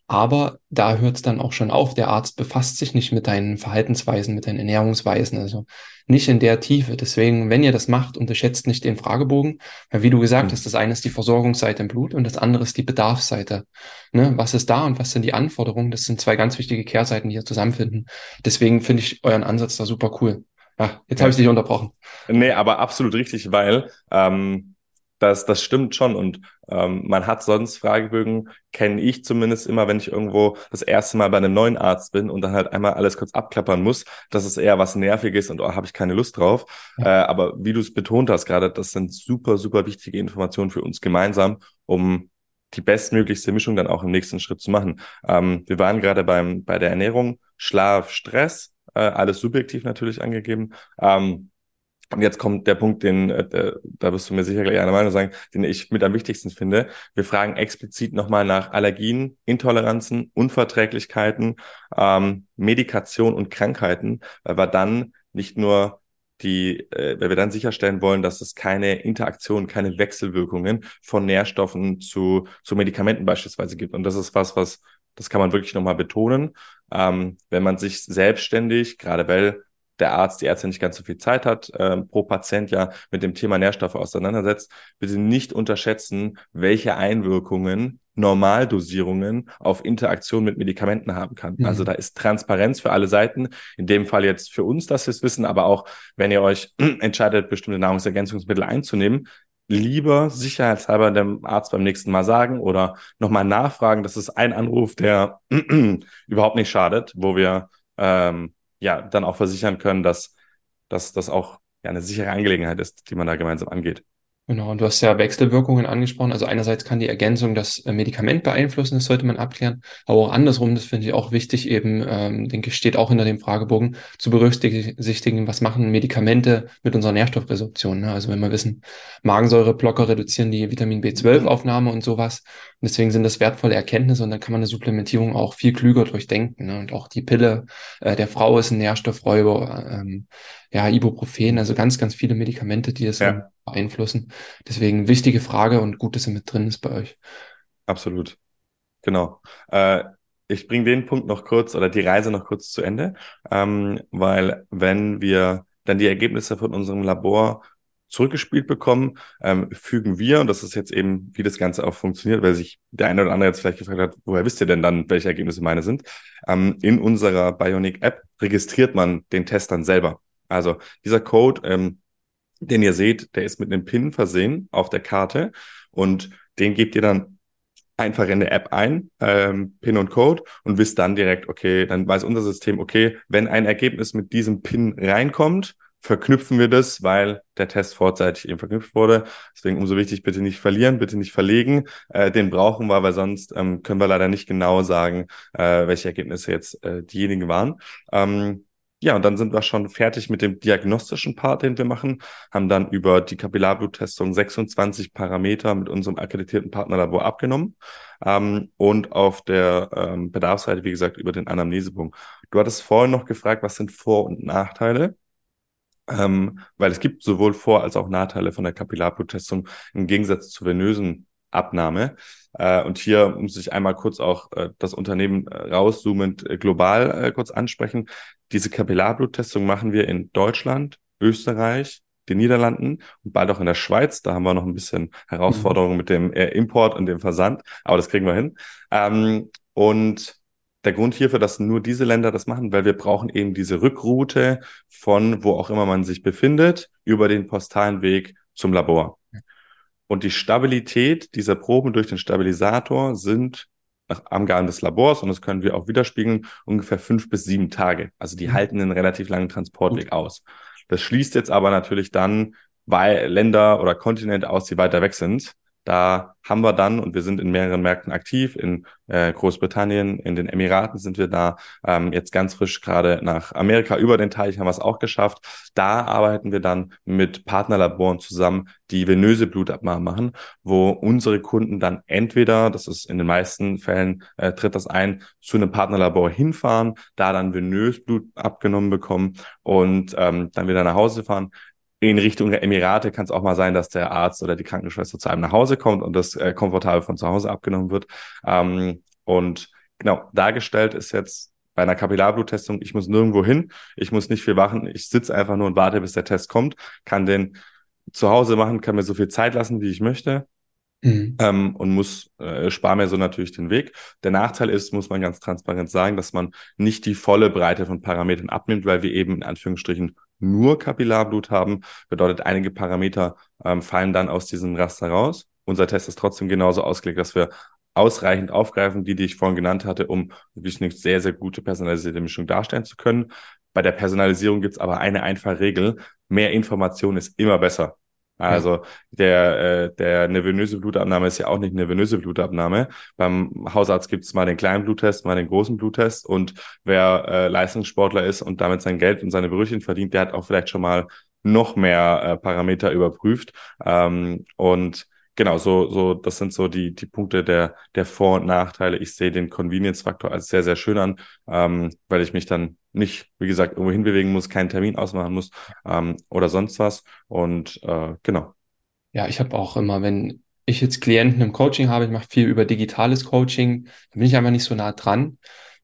Aber da hört es dann auch schon auf. Der Arzt befasst sich nicht mit deinen Verhaltensweisen, mit deinen Ernährungsweisen. Also nicht in der Tiefe. Deswegen, wenn ihr das macht, unterschätzt nicht den Fragebogen. Weil wie du gesagt mhm. hast, das eine ist die Versorgungsseite im Blut und das andere ist die Bedarfsseite. Ne? Was ist da und was sind die Anforderungen? Das sind zwei ganz wichtige Kehrseiten, die hier zusammenfinden. Deswegen finde ich euren Ansatz da super cool. Ah, jetzt habe ich dich unterbrochen. Nee, aber absolut richtig, weil ähm, das, das stimmt schon. Und ähm, man hat sonst Fragebögen, kenne ich zumindest immer, wenn ich irgendwo das erste Mal bei einem neuen Arzt bin und dann halt einmal alles kurz abklappern muss. Das ist eher was Nerviges und oh, habe ich keine Lust drauf. Ja. Äh, aber wie du es betont hast gerade, das sind super, super wichtige Informationen für uns gemeinsam, um die bestmöglichste Mischung dann auch im nächsten Schritt zu machen. Ähm, wir waren gerade beim bei der Ernährung, Schlaf, Stress äh, alles subjektiv natürlich angegeben. Ähm, und jetzt kommt der Punkt, den, äh, da wirst du mir sicher gleich eine Meinung sagen, den ich mit am wichtigsten finde. Wir fragen explizit nochmal nach Allergien, Intoleranzen, Unverträglichkeiten, ähm, Medikation und Krankheiten, weil wir dann nicht nur die, äh, weil wir dann sicherstellen wollen, dass es keine Interaktion, keine Wechselwirkungen von Nährstoffen zu, zu Medikamenten beispielsweise gibt. Und das ist was, was das kann man wirklich nochmal betonen. Ähm, wenn man sich selbstständig, gerade weil der Arzt, die Ärztin nicht ganz so viel Zeit hat, äh, pro Patient ja mit dem Thema Nährstoffe auseinandersetzt, bitte nicht unterschätzen, welche Einwirkungen Normaldosierungen auf Interaktion mit Medikamenten haben kann. Mhm. Also da ist Transparenz für alle Seiten. In dem Fall jetzt für uns, dass wir es wissen, aber auch wenn ihr euch entscheidet, bestimmte Nahrungsergänzungsmittel einzunehmen, lieber sicherheitshalber dem Arzt beim nächsten Mal sagen oder nochmal nachfragen. Das ist ein Anruf, der überhaupt nicht schadet, wo wir ähm, ja dann auch versichern können, dass, dass das auch ja, eine sichere Angelegenheit ist, die man da gemeinsam angeht. Genau, und du hast ja Wechselwirkungen angesprochen. Also einerseits kann die Ergänzung das äh, Medikament beeinflussen, das sollte man abklären. Aber auch andersrum, das finde ich auch wichtig, eben, ähm, denke ich, steht auch hinter dem Fragebogen, zu berücksichtigen, was machen Medikamente mit unserer Nährstoffresorption. Ne? Also wenn wir wissen, Magensäureblocker reduzieren die Vitamin B12-Aufnahme und sowas. Und deswegen sind das wertvolle Erkenntnisse und dann kann man eine Supplementierung auch viel klüger durchdenken. Ne? Und auch die Pille äh, der Frau ist ein Nährstoffräuber, ähm, ja, Ibuprofen, also ganz, ganz viele Medikamente, die das ja beeinflussen. Deswegen wichtige Frage und gut, dass er mit drin ist bei euch. Absolut. Genau. Äh, ich bringe den Punkt noch kurz oder die Reise noch kurz zu Ende, ähm, weil wenn wir dann die Ergebnisse von unserem Labor zurückgespielt bekommen, ähm, fügen wir, und das ist jetzt eben, wie das Ganze auch funktioniert, weil sich der eine oder andere jetzt vielleicht gefragt hat, woher wisst ihr denn dann, welche Ergebnisse meine sind? Ähm, in unserer Bionic-App registriert man den Test dann selber. Also dieser Code ähm, den ihr seht, der ist mit einem Pin versehen auf der Karte und den gebt ihr dann einfach in der App ein, ähm, Pin und Code und wisst dann direkt, okay, dann weiß unser System, okay, wenn ein Ergebnis mit diesem Pin reinkommt, verknüpfen wir das, weil der Test vorzeitig eben verknüpft wurde. Deswegen umso wichtig, bitte nicht verlieren, bitte nicht verlegen. Äh, den brauchen wir, weil sonst ähm, können wir leider nicht genau sagen, äh, welche Ergebnisse jetzt äh, diejenigen waren. Ähm, ja, und dann sind wir schon fertig mit dem diagnostischen Part, den wir machen, haben dann über die Kapillarbluttestung 26 Parameter mit unserem akkreditierten Partnerlabor abgenommen ähm, und auf der ähm, Bedarfsseite, wie gesagt, über den Anamnesepunkt. Du hattest vorhin noch gefragt, was sind Vor- und Nachteile? Ähm, weil es gibt sowohl Vor- als auch Nachteile von der Kapillarbluttestung im Gegensatz zur venösen Abnahme. Äh, und hier muss ich einmal kurz auch äh, das Unternehmen äh, rauszoomend äh, global äh, kurz ansprechen. Diese Kapillarbluttestung machen wir in Deutschland, Österreich, den Niederlanden und bald auch in der Schweiz. Da haben wir noch ein bisschen Herausforderungen mhm. mit dem äh, Import und dem Versand, aber das kriegen wir hin. Ähm, und der Grund hierfür, dass nur diese Länder das machen, weil wir brauchen eben diese Rückroute von wo auch immer man sich befindet, über den postalen Weg zum Labor. Und die Stabilität dieser Proben durch den Stabilisator sind nach Angaben des Labors, und das können wir auch widerspiegeln, ungefähr fünf bis sieben Tage. Also die mhm. halten einen relativ langen Transportweg Gut. aus. Das schließt jetzt aber natürlich dann weil Länder oder Kontinente aus, die weiter weg sind. Da haben wir dann, und wir sind in mehreren Märkten aktiv, in äh, Großbritannien, in den Emiraten sind wir da, ähm, jetzt ganz frisch gerade nach Amerika über den Teich haben wir es auch geschafft. Da arbeiten wir dann mit Partnerlaboren zusammen, die venöse Blutabnahme machen, wo unsere Kunden dann entweder, das ist in den meisten Fällen, äh, tritt das ein, zu einem Partnerlabor hinfahren, da dann venös Blut abgenommen bekommen und ähm, dann wieder nach Hause fahren in Richtung der Emirate kann es auch mal sein, dass der Arzt oder die Krankenschwester zu einem nach Hause kommt und das äh, komfortabel von zu Hause abgenommen wird. Ähm, und genau, dargestellt ist jetzt bei einer Kapillarbluttestung, ich muss nirgendwo hin, ich muss nicht viel machen, ich sitze einfach nur und warte, bis der Test kommt, kann den zu Hause machen, kann mir so viel Zeit lassen, wie ich möchte. Mhm. Ähm, und muss äh, spare mir so natürlich den Weg. Der Nachteil ist, muss man ganz transparent sagen, dass man nicht die volle Breite von Parametern abnimmt, weil wir eben in Anführungsstrichen nur Kapillarblut haben, bedeutet, einige Parameter ähm, fallen dann aus diesem Raster raus. Unser Test ist trotzdem genauso ausgelegt, dass wir ausreichend aufgreifen, die, die ich vorhin genannt hatte, um wirklich eine sehr, sehr gute personalisierte Mischung darstellen zu können. Bei der Personalisierung gibt es aber eine einfache Regel. Mehr Information ist immer besser. Also der, äh, der eine Blutabnahme ist ja auch nicht eine Blutabnahme. Beim Hausarzt gibt es mal den kleinen Bluttest, mal den großen Bluttest und wer äh, Leistungssportler ist und damit sein Geld und seine Brötchen verdient, der hat auch vielleicht schon mal noch mehr äh, Parameter überprüft. Ähm, und genau, so, so, das sind so die, die Punkte der, der Vor- und Nachteile. Ich sehe den Convenience-Faktor als sehr, sehr schön an, ähm, weil ich mich dann nicht, wie gesagt, irgendwo hinbewegen muss, keinen Termin ausmachen muss ähm, oder sonst was. Und äh, genau. Ja, ich habe auch immer, wenn ich jetzt Klienten im Coaching habe, ich mache viel über digitales Coaching, da bin ich einfach nicht so nah dran.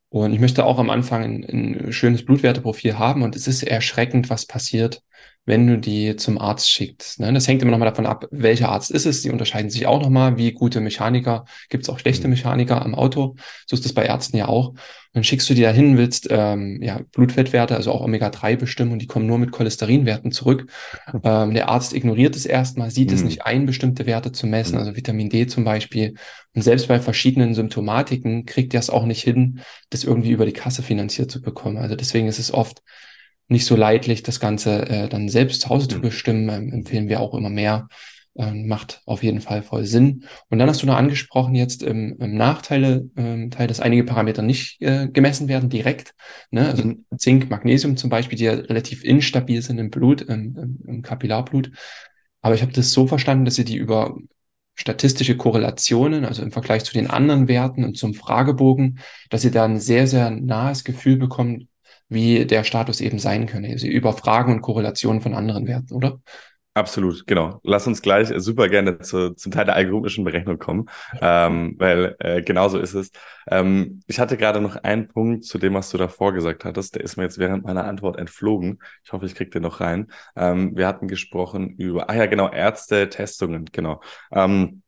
Und ich möchte auch am Anfang ein, ein schönes Blutwerteprofil haben und es ist erschreckend, was passiert, wenn du die zum Arzt schickst. Ne? Das hängt immer nochmal davon ab, welcher Arzt ist es. Die unterscheiden sich auch nochmal, wie gute Mechaniker. Gibt es auch schlechte mhm. Mechaniker am Auto. So ist das bei Ärzten ja auch. dann schickst du die dahin, willst ähm, ja, Blutfettwerte, also auch Omega-3 bestimmen und die kommen nur mit Cholesterinwerten zurück. Ähm, der Arzt ignoriert es erstmal, sieht mhm. es nicht ein, bestimmte Werte zu messen, mhm. also Vitamin D zum Beispiel. Und selbst bei verschiedenen Symptomatiken kriegt er es auch nicht hin, das irgendwie über die Kasse finanziert zu bekommen. Also deswegen ist es oft nicht so leidlich, das Ganze äh, dann selbst zu Hause zu mhm. bestimmen, ähm, empfehlen wir auch immer mehr. Ähm, macht auf jeden Fall voll Sinn. Und dann hast du noch angesprochen jetzt im, im Nachteile, ähm, Teil, dass einige Parameter nicht äh, gemessen werden direkt. Ne? Also mhm. Zink, Magnesium zum Beispiel, die ja relativ instabil sind im Blut, im, im, Kapillarblut. Aber ich habe das so verstanden, dass sie die über statistische Korrelationen, also im Vergleich zu den anderen Werten und zum Fragebogen, dass ihr da ein sehr, sehr nahes Gefühl bekommt, wie der Status eben sein könne. Also über Fragen und Korrelationen von anderen Werten, oder? Absolut, genau. Lass uns gleich super gerne zu, zum Teil der algorithmischen Berechnung kommen, ähm, weil äh, genauso ist es. Ähm, ich hatte gerade noch einen Punkt zu dem, was du davor gesagt hattest. Der ist mir jetzt während meiner Antwort entflogen. Ich hoffe, ich krieg den noch rein. Ähm, wir hatten gesprochen über, ah ja, genau, Ärzte, Testungen, genau. Ähm,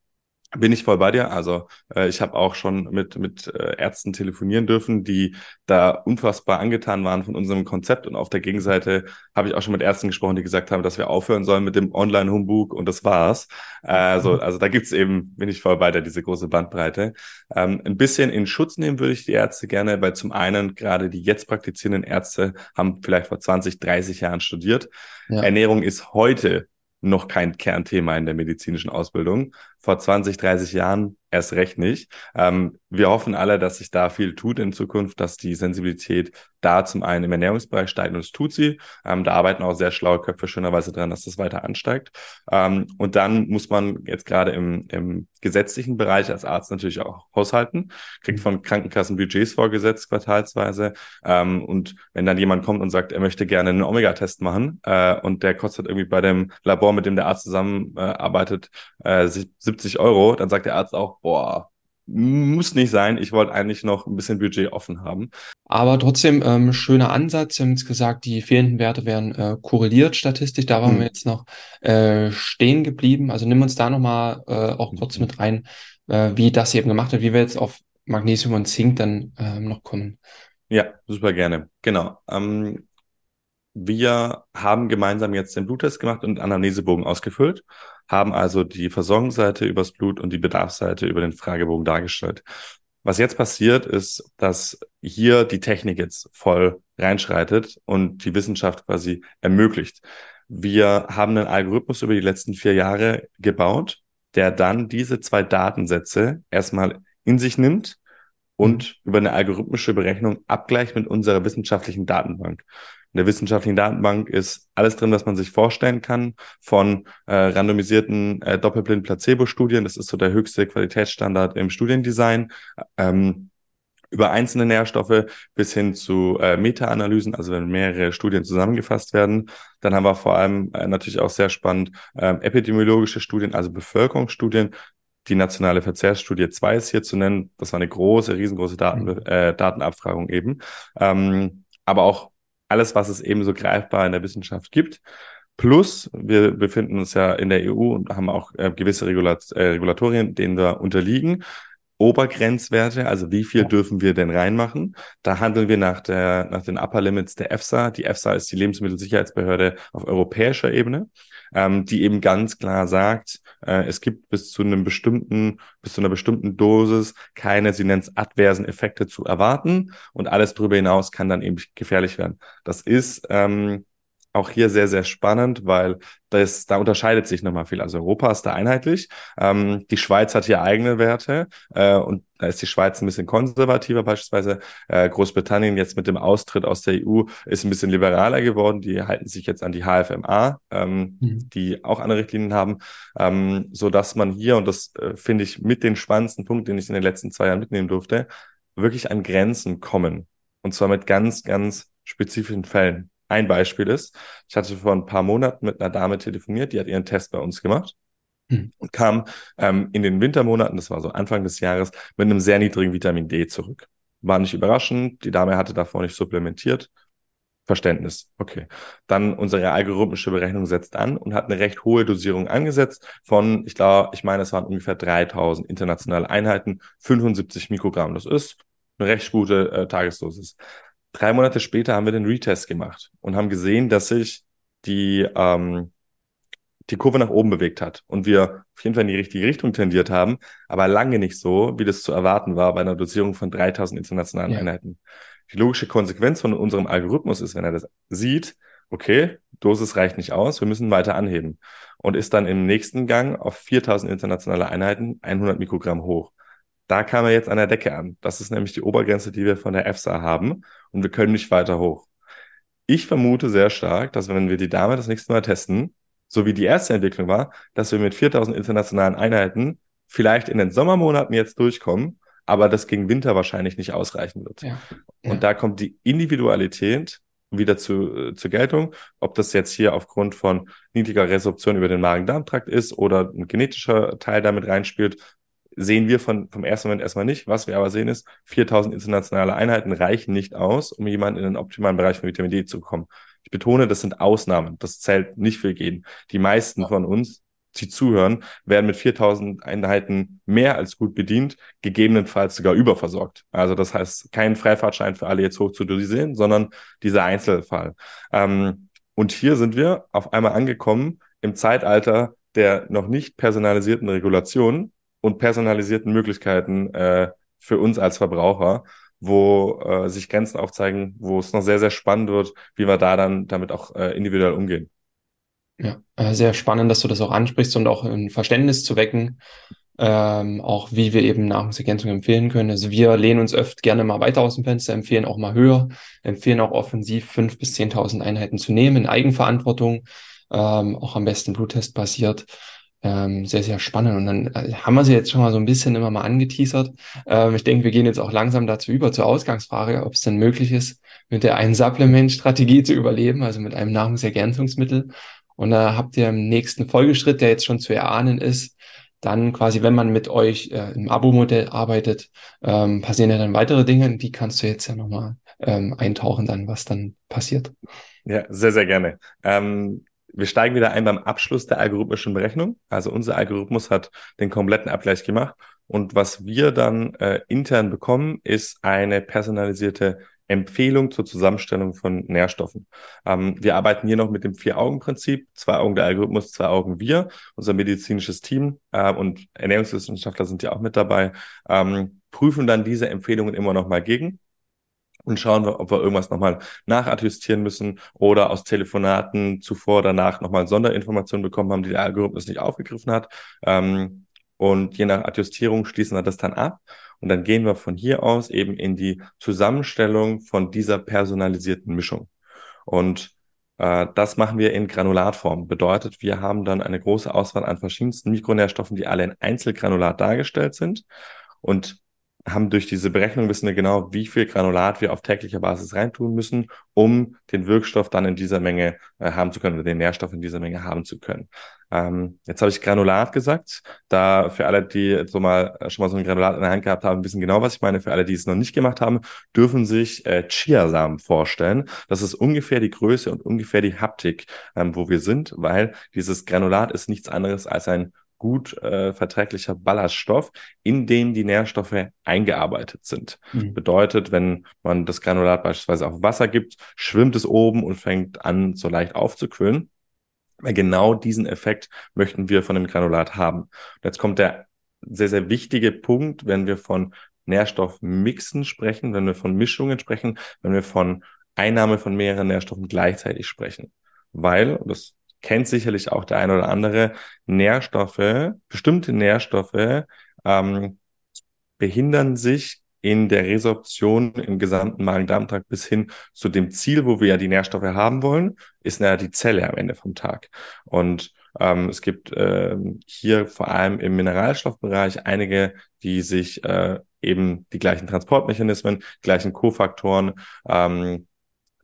bin ich voll bei dir. Also äh, ich habe auch schon mit, mit äh, Ärzten telefonieren dürfen, die da unfassbar angetan waren von unserem Konzept. Und auf der Gegenseite habe ich auch schon mit Ärzten gesprochen, die gesagt haben, dass wir aufhören sollen mit dem Online-Humbug und das war's. Äh, also, also da gibt's eben, bin ich voll bei dir, diese große Bandbreite. Ähm, ein bisschen in Schutz nehmen würde ich die Ärzte gerne, weil zum einen gerade die jetzt praktizierenden Ärzte haben vielleicht vor 20, 30 Jahren studiert. Ja. Ernährung ist heute noch kein Kernthema in der medizinischen Ausbildung. Vor 20, 30 Jahren erst recht nicht. Ähm, wir hoffen alle, dass sich da viel tut in Zukunft, dass die Sensibilität da zum einen im Ernährungsbereich steigt und es tut sie. Ähm, da arbeiten auch sehr schlaue Köpfe schönerweise dran, dass das weiter ansteigt. Ähm, und dann muss man jetzt gerade im, im gesetzlichen Bereich als Arzt natürlich auch haushalten, kriegt von Krankenkassen Budgets vorgesetzt quartalsweise. Ähm, und wenn dann jemand kommt und sagt, er möchte gerne einen Omega-Test machen äh, und der kostet irgendwie bei dem Labor, mit dem der Arzt zusammenarbeitet, äh, 70 Euro, dann sagt der Arzt auch, boah, muss nicht sein. Ich wollte eigentlich noch ein bisschen Budget offen haben. Aber trotzdem ähm, schöner Ansatz. Sie haben jetzt gesagt, die fehlenden Werte werden äh, korreliert statistisch. Da waren hm. wir jetzt noch äh, stehen geblieben. Also nimm uns da nochmal äh, auch kurz hm. mit rein, äh, wie das eben gemacht hat, wie wir jetzt auf Magnesium und Zink dann ähm, noch kommen. Ja, super gerne. Genau. Ähm, wir haben gemeinsam jetzt den Bluttest gemacht und Anamnesebogen ausgefüllt, haben also die Versorgungsseite übers Blut und die Bedarfsseite über den Fragebogen dargestellt. Was jetzt passiert, ist, dass hier die Technik jetzt voll reinschreitet und die Wissenschaft quasi ermöglicht. Wir haben einen Algorithmus über die letzten vier Jahre gebaut, der dann diese zwei Datensätze erstmal in sich nimmt und mhm. über eine algorithmische Berechnung abgleicht mit unserer wissenschaftlichen Datenbank. In der wissenschaftlichen Datenbank ist alles drin, was man sich vorstellen kann, von äh, randomisierten äh, Doppelblind-Placebo-Studien, das ist so der höchste Qualitätsstandard im Studiendesign, ähm, über einzelne Nährstoffe bis hin zu äh, Meta-Analysen, also wenn mehrere Studien zusammengefasst werden. Dann haben wir vor allem äh, natürlich auch sehr spannend äh, epidemiologische Studien, also Bevölkerungsstudien. Die nationale Verzehrsstudie 2 ist hier zu nennen. Das war eine große, riesengroße Daten, mhm. äh, Datenabfragung eben. Ähm, aber auch alles, was es eben so greifbar in der Wissenschaft gibt. Plus, wir befinden uns ja in der EU und haben auch äh, gewisse Regulat äh, Regulatorien, denen wir unterliegen. Obergrenzwerte, also wie viel ja. dürfen wir denn reinmachen? Da handeln wir nach, der, nach den Upper Limits der EFSA. Die EFSA ist die Lebensmittelsicherheitsbehörde auf europäischer Ebene, ähm, die eben ganz klar sagt, äh, es gibt bis zu einem bestimmten, bis zu einer bestimmten Dosis keine, sie nennt es adversen Effekte zu erwarten und alles darüber hinaus kann dann eben gefährlich werden. Das ist ähm, auch hier sehr, sehr spannend, weil das, da unterscheidet sich nochmal viel. Also Europa ist da einheitlich. Ähm, die Schweiz hat hier eigene Werte äh, und da ist die Schweiz ein bisschen konservativer beispielsweise. Äh, Großbritannien jetzt mit dem Austritt aus der EU ist ein bisschen liberaler geworden. Die halten sich jetzt an die HFMA, ähm, mhm. die auch andere Richtlinien haben, ähm, so dass man hier, und das äh, finde ich mit den spannendsten Punkt, den ich in den letzten zwei Jahren mitnehmen durfte, wirklich an Grenzen kommen. Und zwar mit ganz, ganz spezifischen Fällen. Ein Beispiel ist, ich hatte vor ein paar Monaten mit einer Dame telefoniert, die hat ihren Test bei uns gemacht hm. und kam ähm, in den Wintermonaten, das war so Anfang des Jahres, mit einem sehr niedrigen Vitamin D zurück. War nicht überraschend, die Dame hatte davor nicht supplementiert. Verständnis. Okay. Dann unsere algorithmische Berechnung setzt an und hat eine recht hohe Dosierung angesetzt von, ich glaube, ich meine, es waren ungefähr 3000 internationale Einheiten, 75 Mikrogramm. Das ist eine recht gute äh, Tagesdosis. Drei Monate später haben wir den Retest gemacht und haben gesehen, dass sich die, ähm, die Kurve nach oben bewegt hat und wir auf jeden Fall in die richtige Richtung tendiert haben, aber lange nicht so, wie das zu erwarten war bei einer Dosierung von 3000 internationalen ja. Einheiten. Die logische Konsequenz von unserem Algorithmus ist, wenn er das sieht, okay, Dosis reicht nicht aus, wir müssen weiter anheben und ist dann im nächsten Gang auf 4000 internationale Einheiten 100 Mikrogramm hoch. Da kam er jetzt an der Decke an. Das ist nämlich die Obergrenze, die wir von der EFSA haben und wir können nicht weiter hoch. Ich vermute sehr stark, dass wenn wir die Dame das nächste Mal testen, so wie die erste Entwicklung war, dass wir mit 4000 internationalen Einheiten vielleicht in den Sommermonaten jetzt durchkommen aber das gegen Winter wahrscheinlich nicht ausreichen wird. Ja. Und ja. da kommt die Individualität wieder zu, äh, zur Geltung, ob das jetzt hier aufgrund von niedriger Resorption über den Magen-Darm-Trakt ist oder ein genetischer Teil damit reinspielt, sehen wir von, vom ersten Moment erstmal nicht. Was wir aber sehen ist, 4000 internationale Einheiten reichen nicht aus, um jemanden in den optimalen Bereich von Vitamin D zu kommen. Ich betone, das sind Ausnahmen. Das zählt nicht für jeden. Die meisten von uns die zuhören, werden mit 4000 Einheiten mehr als gut bedient, gegebenenfalls sogar überversorgt. Also das heißt, kein Freifahrtschein für alle jetzt hoch zu dosieren, sondern dieser Einzelfall. Ähm, und hier sind wir auf einmal angekommen im Zeitalter der noch nicht personalisierten Regulationen und personalisierten Möglichkeiten äh, für uns als Verbraucher, wo äh, sich Grenzen aufzeigen, wo es noch sehr, sehr spannend wird, wie wir da dann damit auch äh, individuell umgehen. Ja, äh, sehr spannend, dass du das auch ansprichst und auch ein Verständnis zu wecken, ähm, auch wie wir eben Nahrungsergänzung empfehlen können. Also wir lehnen uns oft gerne mal weiter aus dem Fenster, empfehlen auch mal höher, empfehlen auch offensiv fünf bis zehntausend Einheiten zu nehmen in Eigenverantwortung, ähm, auch am besten Bluttest basiert. Ähm, sehr, sehr spannend. Und dann äh, haben wir sie jetzt schon mal so ein bisschen immer mal angeteasert. Ähm, ich denke, wir gehen jetzt auch langsam dazu über zur Ausgangsfrage, ob es denn möglich ist, mit der einen Supplement-Strategie zu überleben, also mit einem Nahrungsergänzungsmittel. Und da habt ihr im nächsten Folgeschritt, der jetzt schon zu erahnen ist, dann quasi, wenn man mit euch äh, im Abo-Modell arbeitet, ähm, passieren ja dann weitere Dinge. Die kannst du jetzt ja nochmal ähm, eintauchen, dann, was dann passiert. Ja, sehr, sehr gerne. Ähm, wir steigen wieder ein beim Abschluss der algorithmischen Berechnung. Also unser Algorithmus hat den kompletten Abgleich gemacht. Und was wir dann äh, intern bekommen, ist eine personalisierte Empfehlung zur Zusammenstellung von Nährstoffen. Ähm, wir arbeiten hier noch mit dem Vier-Augen-Prinzip. Zwei Augen der Algorithmus, zwei Augen wir, unser medizinisches Team äh, und Ernährungswissenschaftler sind ja auch mit dabei, ähm, prüfen dann diese Empfehlungen immer noch mal gegen und schauen wir, ob wir irgendwas nochmal nachadjustieren müssen oder aus Telefonaten zuvor, danach nochmal Sonderinformationen bekommen haben, die der Algorithmus nicht aufgegriffen hat. Ähm, und je nach Adjustierung schließen wir das dann ab. Und dann gehen wir von hier aus eben in die Zusammenstellung von dieser personalisierten Mischung. Und äh, das machen wir in Granulatform. Bedeutet, wir haben dann eine große Auswahl an verschiedensten Mikronährstoffen, die alle in Einzelgranulat dargestellt sind. Und haben durch diese Berechnung wissen wir genau, wie viel Granulat wir auf täglicher Basis reintun müssen, um den Wirkstoff dann in dieser Menge äh, haben zu können oder den Nährstoff in dieser Menge haben zu können. Ähm, jetzt habe ich Granulat gesagt. Da für alle, die so mal äh, schon mal so ein Granulat in der Hand gehabt haben, wissen genau, was ich meine. Für alle, die es noch nicht gemacht haben, dürfen sich äh, Chiasamen vorstellen. Das ist ungefähr die Größe und ungefähr die Haptik, ähm, wo wir sind, weil dieses Granulat ist nichts anderes als ein gut äh, verträglicher Ballaststoff, in den die Nährstoffe eingearbeitet sind. Mhm. Bedeutet, wenn man das Granulat beispielsweise auf Wasser gibt, schwimmt es oben und fängt an, so leicht aufzuquillen. Weil genau diesen Effekt möchten wir von dem Granulat haben. Und jetzt kommt der sehr, sehr wichtige Punkt, wenn wir von Nährstoffmixen sprechen, wenn wir von Mischungen sprechen, wenn wir von Einnahme von mehreren Nährstoffen gleichzeitig sprechen. Weil, das kennt sicherlich auch der ein oder andere, Nährstoffe, bestimmte Nährstoffe ähm, behindern sich in der Resorption im gesamten Magen-Darm-Trakt bis hin zu dem Ziel, wo wir ja die Nährstoffe haben wollen, ist ja die Zelle am Ende vom Tag. Und ähm, es gibt äh, hier vor allem im Mineralstoffbereich einige, die sich äh, eben die gleichen Transportmechanismen, gleichen Kofaktoren, ähm,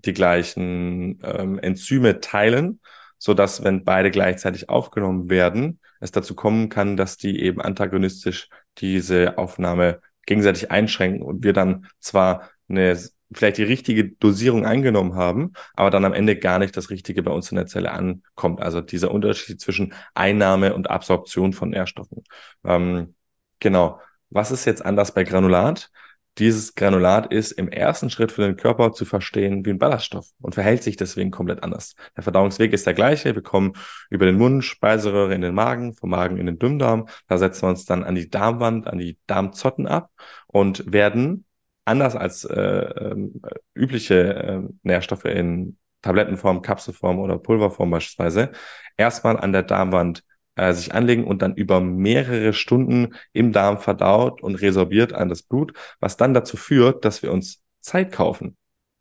die gleichen ähm, Enzyme teilen so dass wenn beide gleichzeitig aufgenommen werden, es dazu kommen kann, dass die eben antagonistisch diese Aufnahme gegenseitig einschränken und wir dann zwar eine vielleicht die richtige Dosierung eingenommen haben, aber dann am Ende gar nicht das Richtige bei uns in der Zelle ankommt. Also dieser Unterschied zwischen Einnahme und Absorption von Nährstoffen. Ähm, genau. Was ist jetzt anders bei Granulat? Dieses Granulat ist im ersten Schritt für den Körper zu verstehen wie ein Ballaststoff und verhält sich deswegen komplett anders. Der Verdauungsweg ist der gleiche. Wir kommen über den Mund, Speiseröhre in den Magen, vom Magen in den Dünndarm. Da setzen wir uns dann an die Darmwand, an die Darmzotten ab und werden anders als äh, äh, übliche äh, Nährstoffe in Tablettenform, Kapselform oder Pulverform beispielsweise erstmal an der Darmwand äh, sich anlegen und dann über mehrere Stunden im Darm verdaut und resorbiert an das Blut, was dann dazu führt, dass wir uns Zeit kaufen.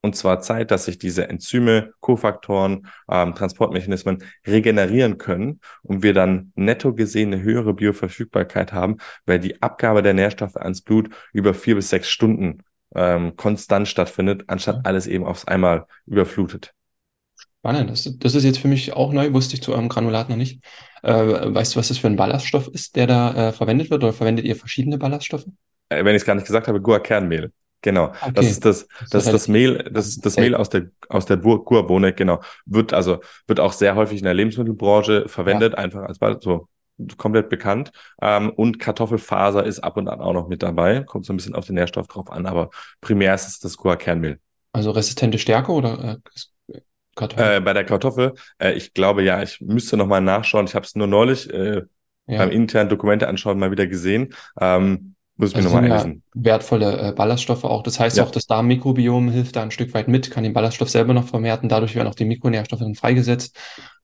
Und zwar Zeit, dass sich diese Enzyme, Kofaktoren, ähm, Transportmechanismen regenerieren können und wir dann netto gesehen eine höhere Bioverfügbarkeit haben, weil die Abgabe der Nährstoffe ans Blut über vier bis sechs Stunden ähm, konstant stattfindet, anstatt alles eben aufs einmal überflutet. Spannend. Das, das ist jetzt für mich auch neu, wusste ich zu eurem Granulat noch nicht. Äh, weißt du, was das für ein Ballaststoff ist, der da äh, verwendet wird? Oder verwendet ihr verschiedene Ballaststoffe? Äh, wenn ich es gar nicht gesagt habe, Guar-Kernmehl. Genau. Okay. Das ist das, das, das ist das Mehl, das ist das Mehl aus der, aus der Guarbohne, genau. Wird also, wird auch sehr häufig in der Lebensmittelbranche verwendet, ja. einfach als so komplett bekannt. Ähm, und Kartoffelfaser ist ab und an auch noch mit dabei. Kommt so ein bisschen auf den Nährstoff drauf an, aber primär ist es das Guar-Kernmehl. Also resistente Stärke oder äh, Kartoffel? Äh, bei der Kartoffel, äh, ich glaube ja, ich müsste nochmal nachschauen. Ich habe es nur neulich äh, ja. beim internen Dokumente anschauen mal wieder gesehen. Ähm, muss ich mir nochmal einlesen. Ja wertvolle äh, Ballaststoffe auch. Das heißt ja. auch, das Darmmikrobiom hilft da ein Stück weit mit, kann den Ballaststoff selber noch vermehrten. Dadurch werden auch die Mikronährstoffe dann freigesetzt.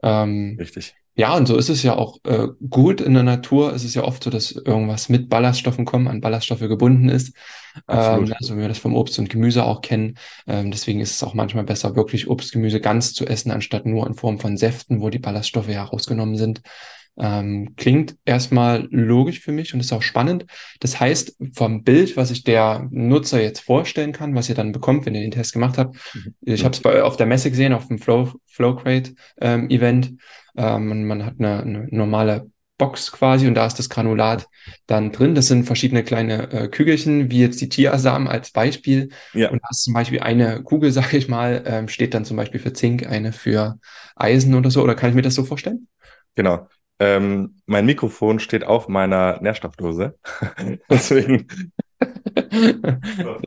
Ähm, Richtig. Ja, und so ist es ja auch äh, gut in der Natur. Es ist ja oft so, dass irgendwas mit Ballaststoffen kommen, an Ballaststoffe gebunden ist. Ähm, also wenn wir das vom Obst und Gemüse auch kennen. Ähm, deswegen ist es auch manchmal besser, wirklich Obst, Gemüse ganz zu essen, anstatt nur in Form von Säften, wo die Ballaststoffe ja rausgenommen sind. Ähm, klingt erstmal logisch für mich und ist auch spannend. Das heißt, vom Bild, was sich der Nutzer jetzt vorstellen kann, was ihr dann bekommt, wenn ihr den Test gemacht habt, mhm. ich habe es auf der Messe gesehen, auf dem Flow, Flowcrate ähm, Event. Ähm, man hat eine, eine normale Box quasi und da ist das Granulat dann drin. Das sind verschiedene kleine äh, Kügelchen, wie jetzt die Tiasamen als Beispiel. Ja. Und da ist zum Beispiel eine Kugel, sage ich mal, ähm, steht dann zum Beispiel für Zink, eine für Eisen oder so. Oder kann ich mir das so vorstellen? Genau. Ähm, mein Mikrofon steht auf meiner Nährstoffdose. Deswegen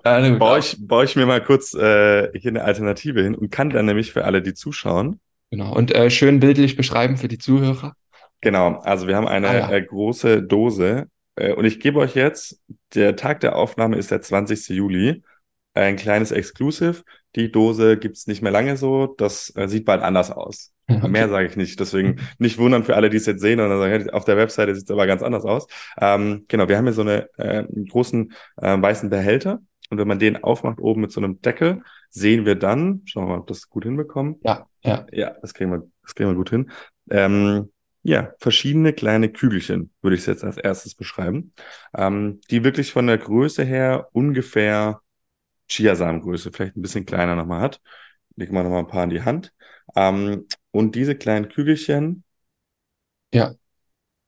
ja, baue, ich, baue ich mir mal kurz äh, hier eine Alternative hin und kann dann nämlich für alle, die zuschauen. Genau. Und äh, schön bildlich beschreiben für die Zuhörer. Genau. Also wir haben eine ah, ja. äh, große Dose äh, und ich gebe euch jetzt, der Tag der Aufnahme ist der 20. Juli. Ein kleines Exclusive. Die Dose gibt's nicht mehr lange so. Das äh, sieht bald anders aus. Okay. Mehr sage ich nicht. Deswegen nicht wundern für alle, die es jetzt sehen und dann sagen, auf der Webseite sieht es aber ganz anders aus. Ähm, genau, wir haben hier so eine, äh, einen großen äh, weißen Behälter. Und wenn man den aufmacht oben mit so einem Deckel, sehen wir dann, schauen wir mal, ob das gut hinbekommen. Ja, ja. Ja, das kriegen wir, das kriegen wir gut hin. Ähm, ja, verschiedene kleine Kügelchen würde ich es jetzt als erstes beschreiben, ähm, die wirklich von der Größe her ungefähr Chiasamengröße, vielleicht ein bisschen kleiner nochmal hat. Legen wir nochmal ein paar in die Hand. Ähm, und diese kleinen Kügelchen. Ja.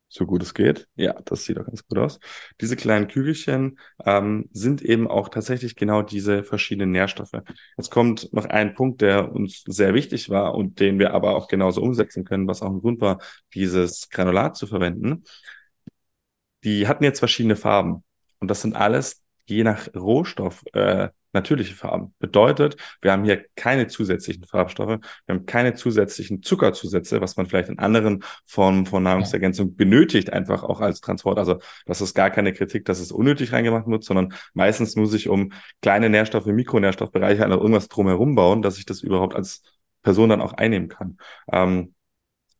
So gut es geht. Ja, das sieht auch ganz gut aus. Diese kleinen Kügelchen ähm, sind eben auch tatsächlich genau diese verschiedenen Nährstoffe. Jetzt kommt noch ein Punkt, der uns sehr wichtig war und den wir aber auch genauso umsetzen können, was auch ein Grund war, dieses Granulat zu verwenden. Die hatten jetzt verschiedene Farben. Und das sind alles je nach Rohstoff äh, natürliche Farben. Bedeutet, wir haben hier keine zusätzlichen Farbstoffe, wir haben keine zusätzlichen Zuckerzusätze, was man vielleicht in anderen Formen von Nahrungsergänzung benötigt, einfach auch als Transport. Also das ist gar keine Kritik, dass es unnötig reingemacht wird, sondern meistens muss ich um kleine Nährstoffe, Mikronährstoffbereiche oder irgendwas drumherum bauen, dass ich das überhaupt als Person dann auch einnehmen kann. Ähm,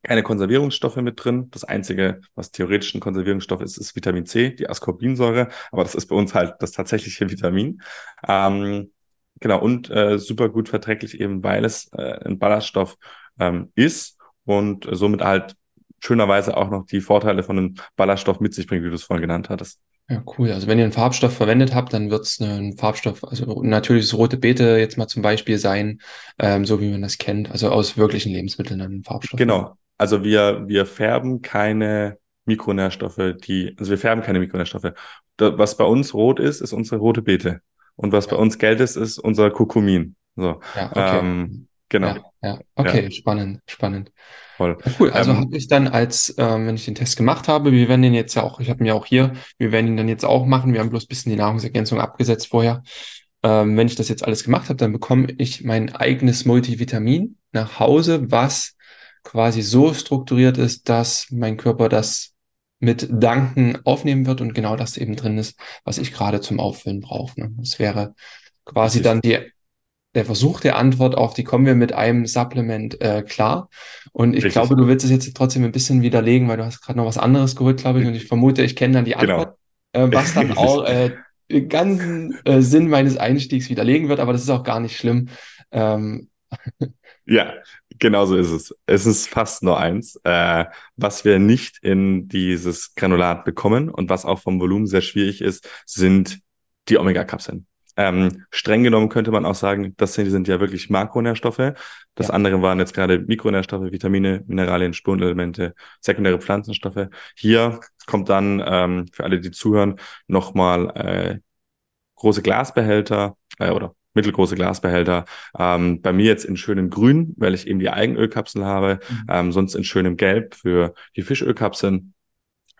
keine Konservierungsstoffe mit drin. Das einzige, was theoretisch ein Konservierungsstoff ist, ist Vitamin C, die Ascorbinsäure. Aber das ist bei uns halt das tatsächliche Vitamin. Ähm, genau, und äh, super gut verträglich eben, weil es äh, ein Ballaststoff ähm, ist und somit halt schönerweise auch noch die Vorteile von einem Ballaststoff mit sich bringt, wie du es vorhin genannt hattest. Ja, cool. Also wenn ihr einen Farbstoff verwendet habt, dann wird es ein Farbstoff, also natürlich das rote Beete jetzt mal zum Beispiel sein, ähm, so wie man das kennt, also aus wirklichen Lebensmitteln dann ein Farbstoff. Genau, also wir, wir färben keine Mikronährstoffe, die, also wir färben keine Mikronährstoffe. Das, was bei uns rot ist, ist unsere rote Beete. Und was bei uns Geld ist, ist unser Kurkumin. So. Ja, okay. Ähm, genau. Ja, ja. okay, spannend, spannend. Voll. Ja, cool. Also Ähm, habe ich dann als, ähm, wenn ich den Test gemacht habe, wir werden den jetzt ja auch, ich habe ihn ja auch hier, wir werden ihn dann jetzt auch machen. Wir haben bloß ein bisschen die Nahrungsergänzung abgesetzt vorher. Ähm, wenn ich das jetzt alles gemacht habe, dann bekomme ich mein eigenes Multivitamin nach Hause, was quasi so strukturiert ist, dass mein Körper das mit Danken aufnehmen wird und genau das eben drin ist, was ich gerade zum Auffüllen brauche. Ne? Das wäre quasi dann die, der Versuch der Antwort auf die kommen wir mit einem Supplement äh, klar. Und ich Richtig. glaube, du willst es jetzt trotzdem ein bisschen widerlegen, weil du hast gerade noch was anderes geholt, glaube ich, und ich vermute, ich kenne dann die Genau. Antwort, äh, was dann auch äh, den ganzen äh, Sinn meines Einstiegs widerlegen wird, aber das ist auch gar nicht schlimm. Ähm, Ja, genau so ist es. Es ist fast nur eins. Äh, was wir nicht in dieses Granulat bekommen und was auch vom Volumen sehr schwierig ist, sind die Omega-Kapseln. Ähm, streng genommen könnte man auch sagen, das sind, die sind ja wirklich Makronährstoffe. Das Ja. andere waren jetzt gerade Mikronährstoffe, Vitamine, Mineralien, Spurenelemente, sekundäre Pflanzenstoffe. Hier kommt dann ähm, für alle, die zuhören, nochmal äh, große Glasbehälter äh, oder mittelgroße Glasbehälter. Ähm, bei mir jetzt in schönem Grün, weil ich eben die Eigenölkapsel habe, Mhm. ähm, sonst in schönem Gelb für die Fischölkapseln,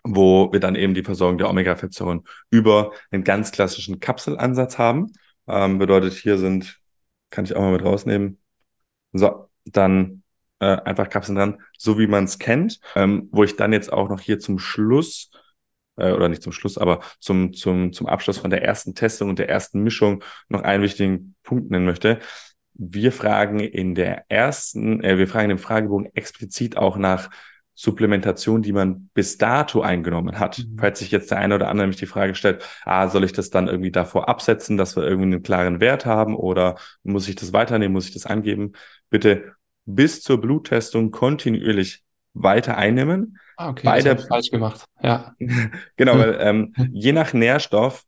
wo wir dann eben die Versorgung der Omega-Fettsäuren über einen ganz klassischen Kapselansatz haben. Ähm, bedeutet, hier sind, kann ich auch mal mit rausnehmen. So, dann äh, einfach Kapseln dran, so wie man es kennt, ähm, wo ich dann jetzt auch noch hier zum Schluss äh, oder nicht zum Schluss, aber zum, zum, zum Abschluss von der ersten Testung und der ersten Mischung noch einen wichtigen Punkt nennen möchte. Wir fragen in der ersten, äh, wir fragen im Fragebogen explizit auch nach Supplementation, die man bis dato eingenommen hat. Mhm. Falls sich jetzt der eine oder andere mich die Frage stellt, ah, soll ich das dann irgendwie davor absetzen, dass wir irgendwie einen klaren Wert haben oder muss ich das weiternehmen, muss ich das angeben? Bitte bis zur Bluttestung kontinuierlich weiter einnehmen. ah, okay, Bei das falsch gemacht. Ja, Genau, weil ähm, je nach Nährstoff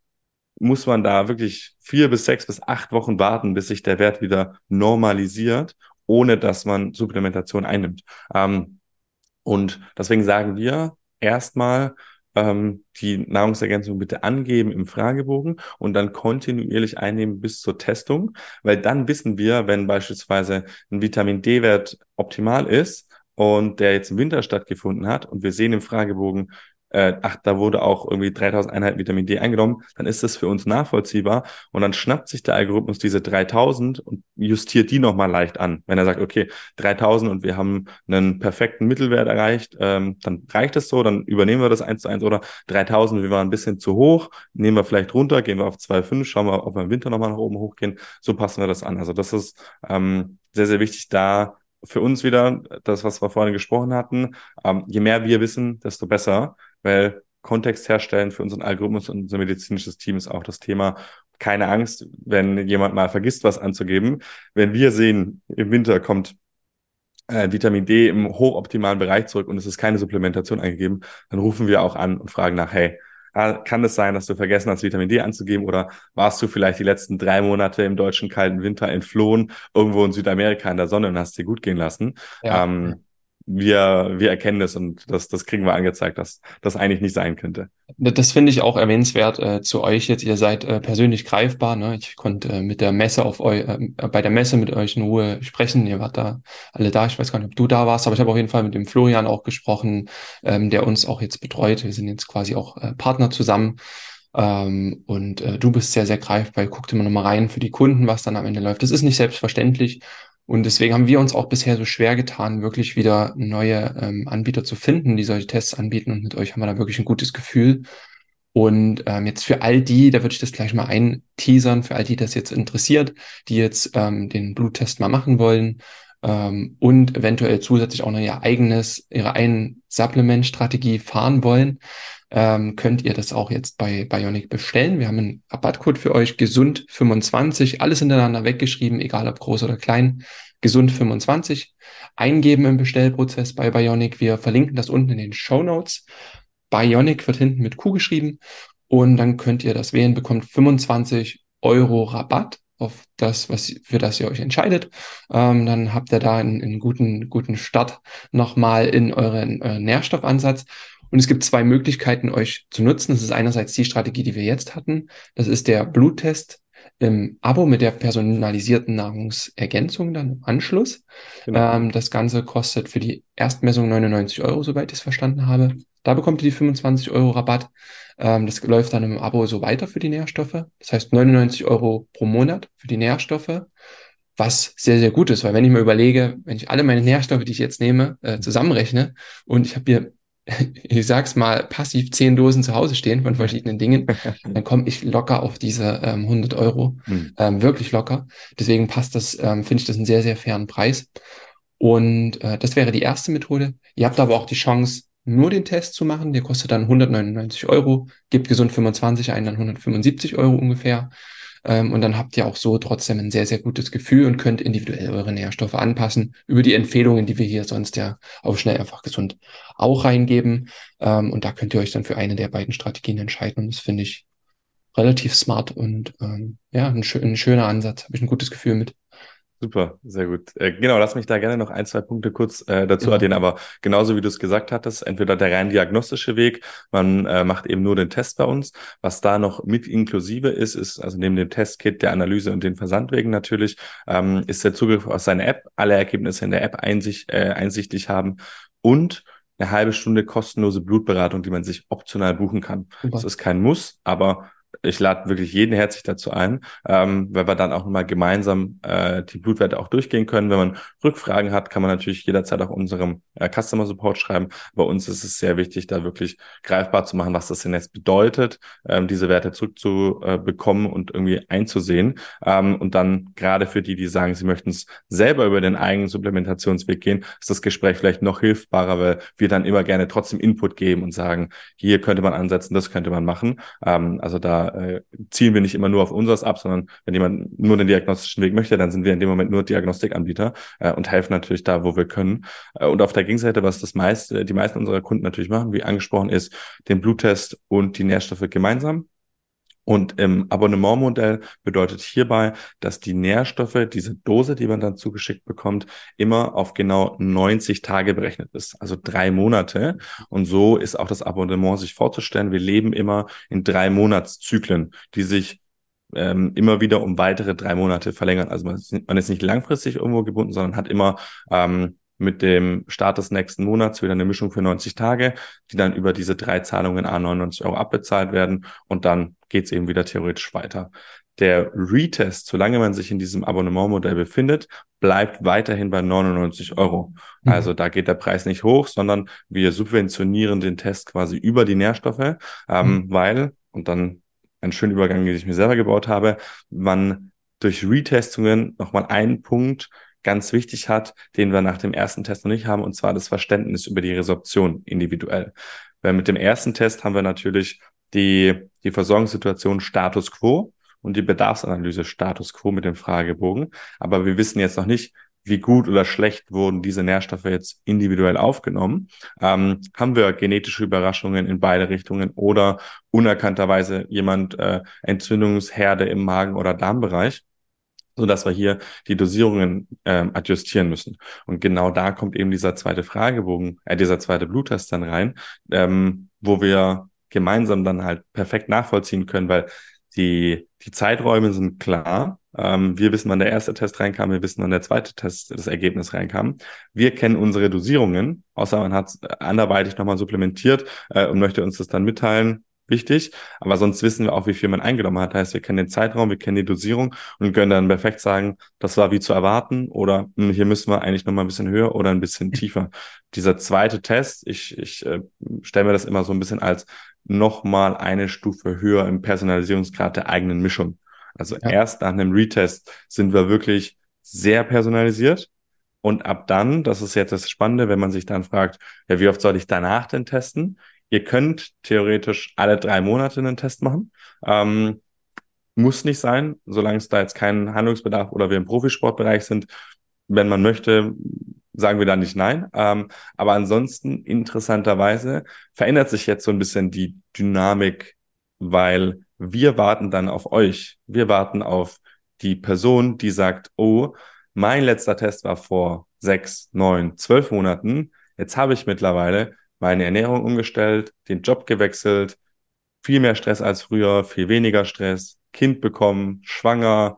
muss man da wirklich vier bis sechs bis acht Wochen warten, bis sich der Wert wieder normalisiert, ohne dass man Supplementation einnimmt. Ähm, und deswegen sagen wir erstmal ähm, die Nahrungsergänzung bitte angeben im Fragebogen und dann kontinuierlich einnehmen bis zur Testung, weil dann wissen wir, wenn beispielsweise ein Vitamin D-Wert optimal ist und der jetzt im Winter stattgefunden hat und wir sehen im Fragebogen, äh, ach, da wurde auch irgendwie 3000 Einheiten Vitamin D eingenommen, dann ist das für uns nachvollziehbar und dann schnappt sich der Algorithmus diese 3000 und justiert die nochmal leicht an. Wenn er sagt, okay, 3000 und wir haben einen perfekten Mittelwert erreicht, ähm, dann reicht es so, dann übernehmen wir das eins zu eins oder 3000, wir waren ein bisschen zu hoch, nehmen wir vielleicht runter, gehen wir auf 2,5, schauen wir, ob wir im Winter nochmal nach oben hochgehen, so passen wir das an. Also das ist ähm, sehr, sehr wichtig da für uns wieder, das, was wir vorhin gesprochen hatten, ähm, je mehr wir wissen, desto besser, weil Kontext herstellen für unseren Algorithmus und unser medizinisches Team ist auch das Thema. Keine Angst, wenn jemand mal vergisst, was anzugeben. Wenn wir sehen, im Winter kommt äh, Vitamin D im hochoptimalen Bereich zurück und es ist keine Supplementation eingegeben, dann rufen wir auch an und fragen nach, hey, kann es sein, dass du vergessen hast, Vitamin D anzugeben oder warst du vielleicht die letzten drei Monate im deutschen kalten Winter entflohen, irgendwo in Südamerika in der Sonne und hast dir gut gehen lassen? ja. Ähm, wir, wir erkennen das und das, das kriegen wir angezeigt, dass das eigentlich nicht sein könnte. Das finde ich auch erwähnenswert äh, zu euch jetzt. Ihr seid äh, persönlich greifbar. Ne? Ich konnte äh, mit der Messe auf eu äh, bei der Messe mit euch in Ruhe sprechen. Ihr wart da alle da. Ich weiß gar nicht, ob du da warst, aber ich habe auf jeden Fall mit dem Florian auch gesprochen, ähm, der uns auch jetzt betreut. Wir sind jetzt quasi auch äh, Partner zusammen. Ähm, und äh, du bist sehr, sehr greifbar. Guckt immer noch mal rein für die Kunden, was dann am Ende läuft. Das ist nicht selbstverständlich. Und deswegen haben wir uns auch bisher so schwer getan, wirklich wieder neue ähm, Anbieter zu finden, die solche Tests anbieten. Und mit euch haben wir da wirklich ein gutes Gefühl. Und ähm, jetzt für all die, da würde ich das gleich mal einteasern, für all die das jetzt interessiert, die jetzt ähm, den Bluttest mal machen wollen ähm, und eventuell zusätzlich auch noch ihr eigenes, ihre eigene Supplement-Strategie fahren wollen, ähm, könnt ihr das auch jetzt bei Bionic bestellen. Wir haben einen Rabattcode für euch, gesund 25, alles hintereinander weggeschrieben, egal ob groß oder klein, gesund 25, eingeben im Bestellprozess bei Bionic. Wir verlinken das unten in den Show Notes. Bionic wird hinten mit Q geschrieben und dann könnt ihr das wählen, bekommt 25 Euro Rabatt auf das, was für das ihr euch entscheidet. Ähm, dann habt ihr da einen, einen guten, guten Start nochmal in euren, euren Nährstoffansatz. Und es gibt zwei Möglichkeiten, euch zu nutzen. Das ist einerseits die Strategie, die wir jetzt hatten. Das ist der Bluttest im Abo mit der personalisierten Nahrungsergänzung dann im Anschluss. Genau. Ähm, das Ganze kostet für die Erstmessung 99 Euro, soweit ich es verstanden habe. Da bekommt ihr die 25 Euro Rabatt. Ähm, das läuft dann im Abo so weiter für die Nährstoffe. Das heißt 99 Euro pro Monat für die Nährstoffe, was sehr, sehr gut ist, weil wenn ich mir überlege, wenn ich alle meine Nährstoffe, die ich jetzt nehme, äh, zusammenrechne und ich habe hier ich sag's mal, passiv zehn Dosen zu Hause stehen von verschiedenen Dingen, dann komme ich locker auf diese ähm, 100 Euro, mhm. ähm, wirklich locker. Deswegen passt das, ähm, finde ich das einen sehr, sehr fairen Preis. Und äh, das wäre die erste Methode. Ihr habt aber auch die Chance, nur den Test zu machen. Der kostet dann 199 Euro, gibt gesund 25 ein, dann 175 Euro ungefähr. Ähm, und dann habt ihr auch so trotzdem ein sehr, sehr gutes Gefühl und könnt individuell eure Nährstoffe anpassen über die Empfehlungen, die wir hier sonst ja auf schnell einfach gesund auch reingeben. Ähm, und da könnt ihr euch dann für eine der beiden Strategien entscheiden. Und das finde ich relativ smart und ähm, ja, ein, ein schöner Ansatz. Habe ich ein gutes Gefühl mit. Super, sehr gut. Äh, genau, lass mich da gerne noch ein, zwei Punkte kurz äh, dazu addieren, aber genauso wie du es gesagt hattest, entweder der rein diagnostische Weg, man äh, macht eben nur den Test bei uns. Was da noch mit inklusive ist, ist also neben dem Testkit, der Analyse und den Versandwegen natürlich, ähm, ist der Zugriff auf seine App, alle Ergebnisse in der App einsicht, äh, einsichtlich haben und eine halbe Stunde kostenlose Blutberatung, die man sich optional buchen kann. Super. Das ist kein Muss, aber ich lade wirklich jeden herzlich dazu ein, ähm, weil wir dann auch nochmal gemeinsam äh, die Blutwerte auch durchgehen können. Wenn man Rückfragen hat, kann man natürlich jederzeit auch unserem äh, Customer Support schreiben. Bei uns ist es sehr wichtig, da wirklich greifbar zu machen, was das denn jetzt bedeutet, ähm, diese Werte zurückzubekommen äh, und irgendwie einzusehen. Ähm, und dann gerade für die, die sagen, sie möchten es selber über den eigenen Supplementationsweg gehen, ist das Gespräch vielleicht noch hilfbarer, weil wir dann immer gerne trotzdem Input geben und sagen, hier könnte man ansetzen, das könnte man machen. Ähm, also da äh, zielen wir nicht immer nur auf unseres ab, sondern wenn jemand nur den diagnostischen Weg möchte, dann sind wir in dem Moment nur Diagnostikanbieter äh, und helfen natürlich da, wo wir können. Äh, und auf der Gegenseite, was das meiste, die meisten unserer Kunden natürlich machen, wie angesprochen ist, den Bluttest und die Nährstoffe gemeinsam. Und im Abonnementmodell bedeutet hierbei, dass die Nährstoffe, diese Dose, die man dann zugeschickt bekommt, immer auf genau 90 Tage berechnet ist, also drei Monate. Und so ist auch das Abonnement sich vorzustellen. Wir leben immer in drei Monatszyklen, die sich ähm, immer wieder um weitere drei Monate verlängern. Also man ist, man ist nicht langfristig irgendwo gebunden, sondern hat immer ähm, mit dem Start des nächsten Monats wieder eine Mischung für 90 Tage, die dann über diese drei Zahlungen a 99 Euro abbezahlt werden und dann geht's eben wieder theoretisch weiter. Der Retest, solange man sich in diesem Abonnementmodell befindet, bleibt weiterhin bei 99 Euro. Mhm. Also da geht der Preis nicht hoch, sondern wir subventionieren den Test quasi über die Nährstoffe, ähm, mhm. weil, und dann ein schöner Übergang, den ich mir selber gebaut habe, man durch Retestungen nochmal einen Punkt ganz wichtig hat, den wir nach dem ersten Test noch nicht haben, und zwar das Verständnis über die Resorption individuell. Weil mit dem ersten Test haben wir natürlich die, die Versorgungssituation Status quo und die Bedarfsanalyse Status quo mit dem Fragebogen. Aber wir wissen jetzt noch nicht, wie gut oder schlecht wurden diese Nährstoffe jetzt individuell aufgenommen. Ähm, haben wir genetische Überraschungen in beide Richtungen oder unerkannterweise jemand äh, Entzündungsherde im Magen- oder Darmbereich? So dass wir hier die Dosierungen ähm, adjustieren müssen. Und genau da kommt eben dieser zweite Fragebogen, äh, dieser zweite Bluttest dann rein, ähm, wo wir gemeinsam dann halt perfekt nachvollziehen können, weil die, die Zeiträume sind klar. Ähm, wir wissen, wann der erste Test reinkam, wir wissen, wann der zweite Test das Ergebnis reinkam. Wir kennen unsere Dosierungen, außer man hat anderweitig nochmal supplementiert äh, und möchte uns das dann mitteilen wichtig. Aber sonst wissen wir auch, wie viel man eingenommen hat. Heißt, wir kennen den Zeitraum, wir kennen die Dosierung und können dann perfekt sagen, das war wie zu erwarten oder mh, hm, hier müssen wir eigentlich nochmal ein bisschen höher oder ein bisschen tiefer. Dieser zweite Test, ich, ich äh, stelle mir das immer so ein bisschen als nochmal eine Stufe höher im Personalisierungsgrad der eigenen Mischung. Also ja. erst nach einem Retest sind wir wirklich sehr personalisiert. Und ab dann, das ist jetzt das Spannende, wenn man sich dann fragt, ja, wie oft soll ich danach denn testen? Ihr könnt theoretisch alle drei Monate einen Test machen. Ähm, muss nicht sein, solange es da jetzt keinen Handlungsbedarf oder wir im Profisportbereich sind. Wenn man möchte, sagen wir da nicht nein. Ähm, aber ansonsten, interessanterweise, verändert sich jetzt so ein bisschen die Dynamik, weil wir warten dann auf euch. Wir warten auf die Person, die sagt, oh, mein letzter Test war vor sechs, neun, zwölf Monaten. Jetzt habe ich mittlerweile meine Ernährung umgestellt, den Job gewechselt, viel mehr Stress als früher, viel weniger Stress, Kind bekommen, schwanger,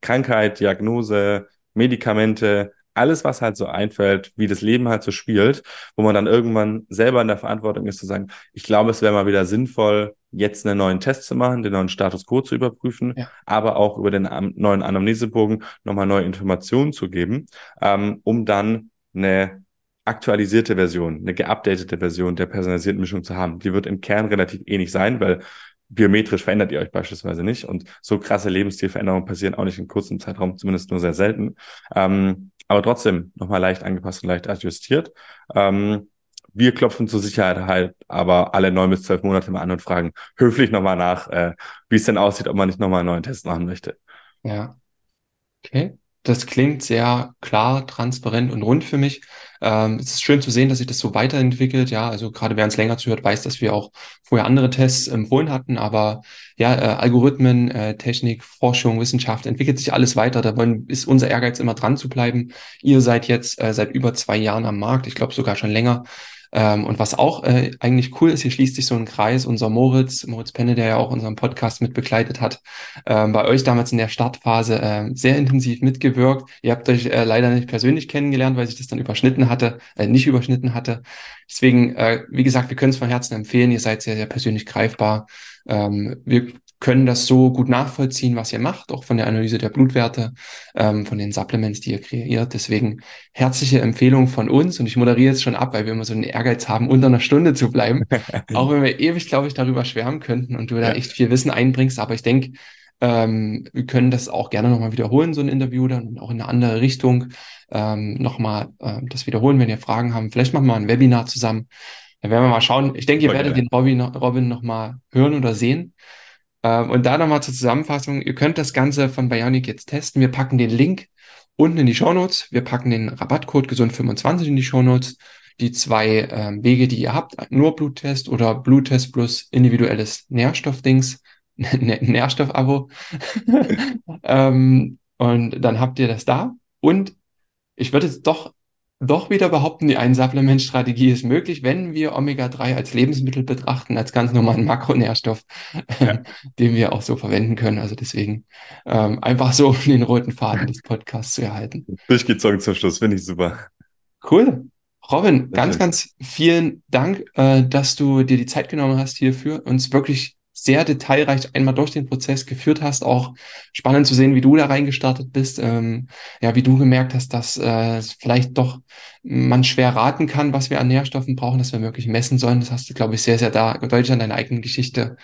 Krankheit, Diagnose, Medikamente, alles, was halt so einfällt, wie das Leben halt so spielt, wo man dann irgendwann selber in der Verantwortung ist zu sagen, ich glaube, es wäre mal wieder sinnvoll, jetzt einen neuen Test zu machen, den neuen Status quo zu überprüfen, ja. aber auch über den neuen Anamnesebogen nochmal neue Informationen zu geben, ähm, um dann eine aktualisierte Version, eine geupdatete Version der personalisierten Mischung zu haben. Die wird im Kern relativ ähnlich sein, weil biometrisch verändert ihr euch beispielsweise nicht und so krasse Lebensstilveränderungen passieren auch nicht in kurzem Zeitraum, zumindest nur sehr selten. Ähm, aber trotzdem nochmal leicht angepasst und leicht adjustiert. Ähm, wir klopfen zur Sicherheit halt aber alle neun bis zwölf Monate mal an und fragen höflich nochmal nach, äh, wie es denn aussieht, ob man nicht nochmal einen neuen Test machen möchte. Ja. Okay. Das klingt sehr klar, transparent und rund für mich. Ähm, es ist schön zu sehen, dass sich das so weiterentwickelt. Ja, also gerade wer uns länger zuhört, weiß, dass wir auch vorher andere Tests empfohlen hatten. Aber ja, äh, Algorithmen, äh, Technik, Forschung, Wissenschaft entwickelt sich alles weiter. Da wollen, ist unser Ehrgeiz immer dran zu bleiben. Ihr seid jetzt äh, seit über zwei Jahren am Markt. Ich glaube sogar schon länger. Ähm, und was auch äh, eigentlich cool ist, hier schließt sich so ein Kreis, unser Moritz, Moritz Penne, der ja auch unseren Podcast mit begleitet hat, ähm, bei euch damals in der Startphase äh, sehr intensiv mitgewirkt. Ihr habt euch äh, leider nicht persönlich kennengelernt, weil sich das dann überschnitten hatte, äh, nicht überschnitten hatte. Deswegen, äh, wie gesagt, wir können es von Herzen empfehlen. Ihr seid sehr, sehr persönlich greifbar. Ähm, wir können das so gut nachvollziehen, was ihr macht, auch von der Analyse der Blutwerte, ähm, von den Supplements, die ihr kreiert. Deswegen herzliche Empfehlung von uns und ich moderiere jetzt schon ab, weil wir immer so einen Ehrgeiz haben, unter einer Stunde zu bleiben. auch wenn wir ewig, glaube ich, darüber schwärmen könnten und du ja. da echt viel Wissen einbringst. Aber ich denke, ähm, wir können das auch gerne nochmal wiederholen, so ein Interview dann auch in eine andere Richtung. Ähm, nochmal äh, das wiederholen, wenn ihr Fragen haben. Vielleicht machen wir ein Webinar zusammen. Da werden wir mal schauen. Ich denke, ihr werdet den Robin, Robin nochmal hören oder sehen. Ähm, und da nochmal zur Zusammenfassung. Ihr könnt das Ganze von Bionic jetzt testen. Wir packen den Link unten in die Show Notes. Wir packen den Rabattcode gesund25 in die Show Notes. Die zwei ähm, Wege, die ihr habt, nur Bluttest oder Bluttest plus individuelles Nährstoffdings, Nährstoffabo. ähm, und dann habt ihr das da. Und ich würde jetzt doch doch wieder behaupten, die Ein-Supplement-Strategie ist möglich, wenn wir Omega-3 als Lebensmittel betrachten, als ganz normalen Makronährstoff, ja. den wir auch so verwenden können. Also deswegen ähm, einfach so den roten Faden des Podcasts zu erhalten. Durchgezogen zum Schluss, finde ich super. Cool. Robin, ganz, ganz vielen Dank, äh, dass du dir die Zeit genommen hast hierfür, uns wirklich sehr detailreich einmal durch den Prozess geführt hast. Auch spannend zu sehen, wie du da reingestartet bist. Ähm, ja, wie du gemerkt hast, dass äh, vielleicht doch man schwer raten kann, was wir an Nährstoffen brauchen, dass wir wirklich messen sollen. Das hast du, glaube ich, sehr, sehr da deutlich an deiner eigenen Geschichte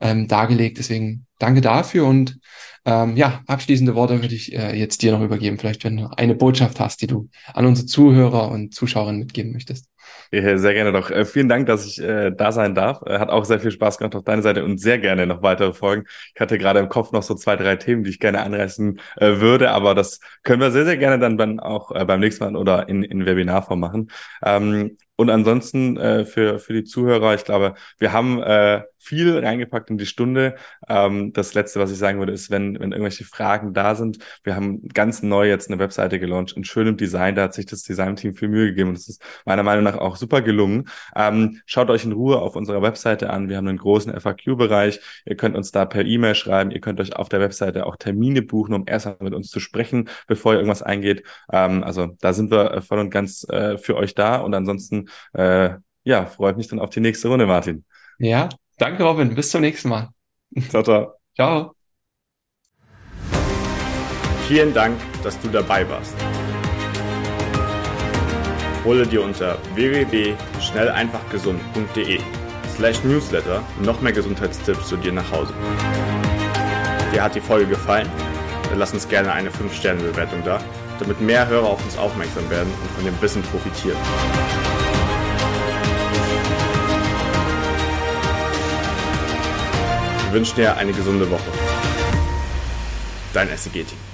ähm, dargelegt. Deswegen danke dafür und ähm, ja, abschließende Worte würde ich äh, jetzt dir noch übergeben. Vielleicht, wenn du eine Botschaft hast, die du an unsere Zuhörer und Zuschauerinnen mitgeben möchtest. Sehr gerne doch. Äh, vielen Dank, dass ich äh, da sein darf. Äh, hat auch sehr viel Spaß gemacht auf deiner Seite und sehr gerne noch weitere Folgen. Ich hatte gerade im Kopf noch so zwei, drei Themen, die ich gerne anreißen äh, würde, aber das können wir sehr, sehr gerne dann, dann auch äh, beim nächsten Mal oder in, in Webinarform machen. Ähm, und ansonsten äh, für, für die Zuhörer, ich glaube, wir haben äh, viel reingepackt in die Stunde. Ähm, das Letzte, was ich sagen würde, ist, wenn, wenn irgendwelche Fragen da sind, wir haben ganz neu jetzt eine Webseite gelauncht in schönem Design. Da hat sich das Designteam viel Mühe gegeben und es ist meiner Meinung nach auch super gelungen. Ähm, schaut euch in Ruhe auf unserer Webseite an. Wir haben einen großen FAQ-Bereich. Ihr könnt uns da per E-Mail schreiben. Ihr könnt euch auf der Webseite auch Termine buchen, um erstmal mit uns zu sprechen, bevor ihr irgendwas eingeht. Ähm, also da sind wir voll und ganz äh, für euch da und ansonsten äh, ja, freut mich dann auf die nächste Runde, Martin. Ja, danke, Robin. Bis zum nächsten Mal. Ciao, ciao. Ciao. Vielen Dank, dass du dabei warst. Hole dir unter www.schnelleinfachgesund.de slash newsletter noch mehr Gesundheitstipps zu dir nach Hause. Dir hat die Folge gefallen? Dann lass uns gerne eine 5-Sterne-Bewertung da, damit mehr Hörer auf uns aufmerksam werden und von dem Wissen profitieren. Wir wünschen dir eine gesunde Woche. Dein SEG-Team.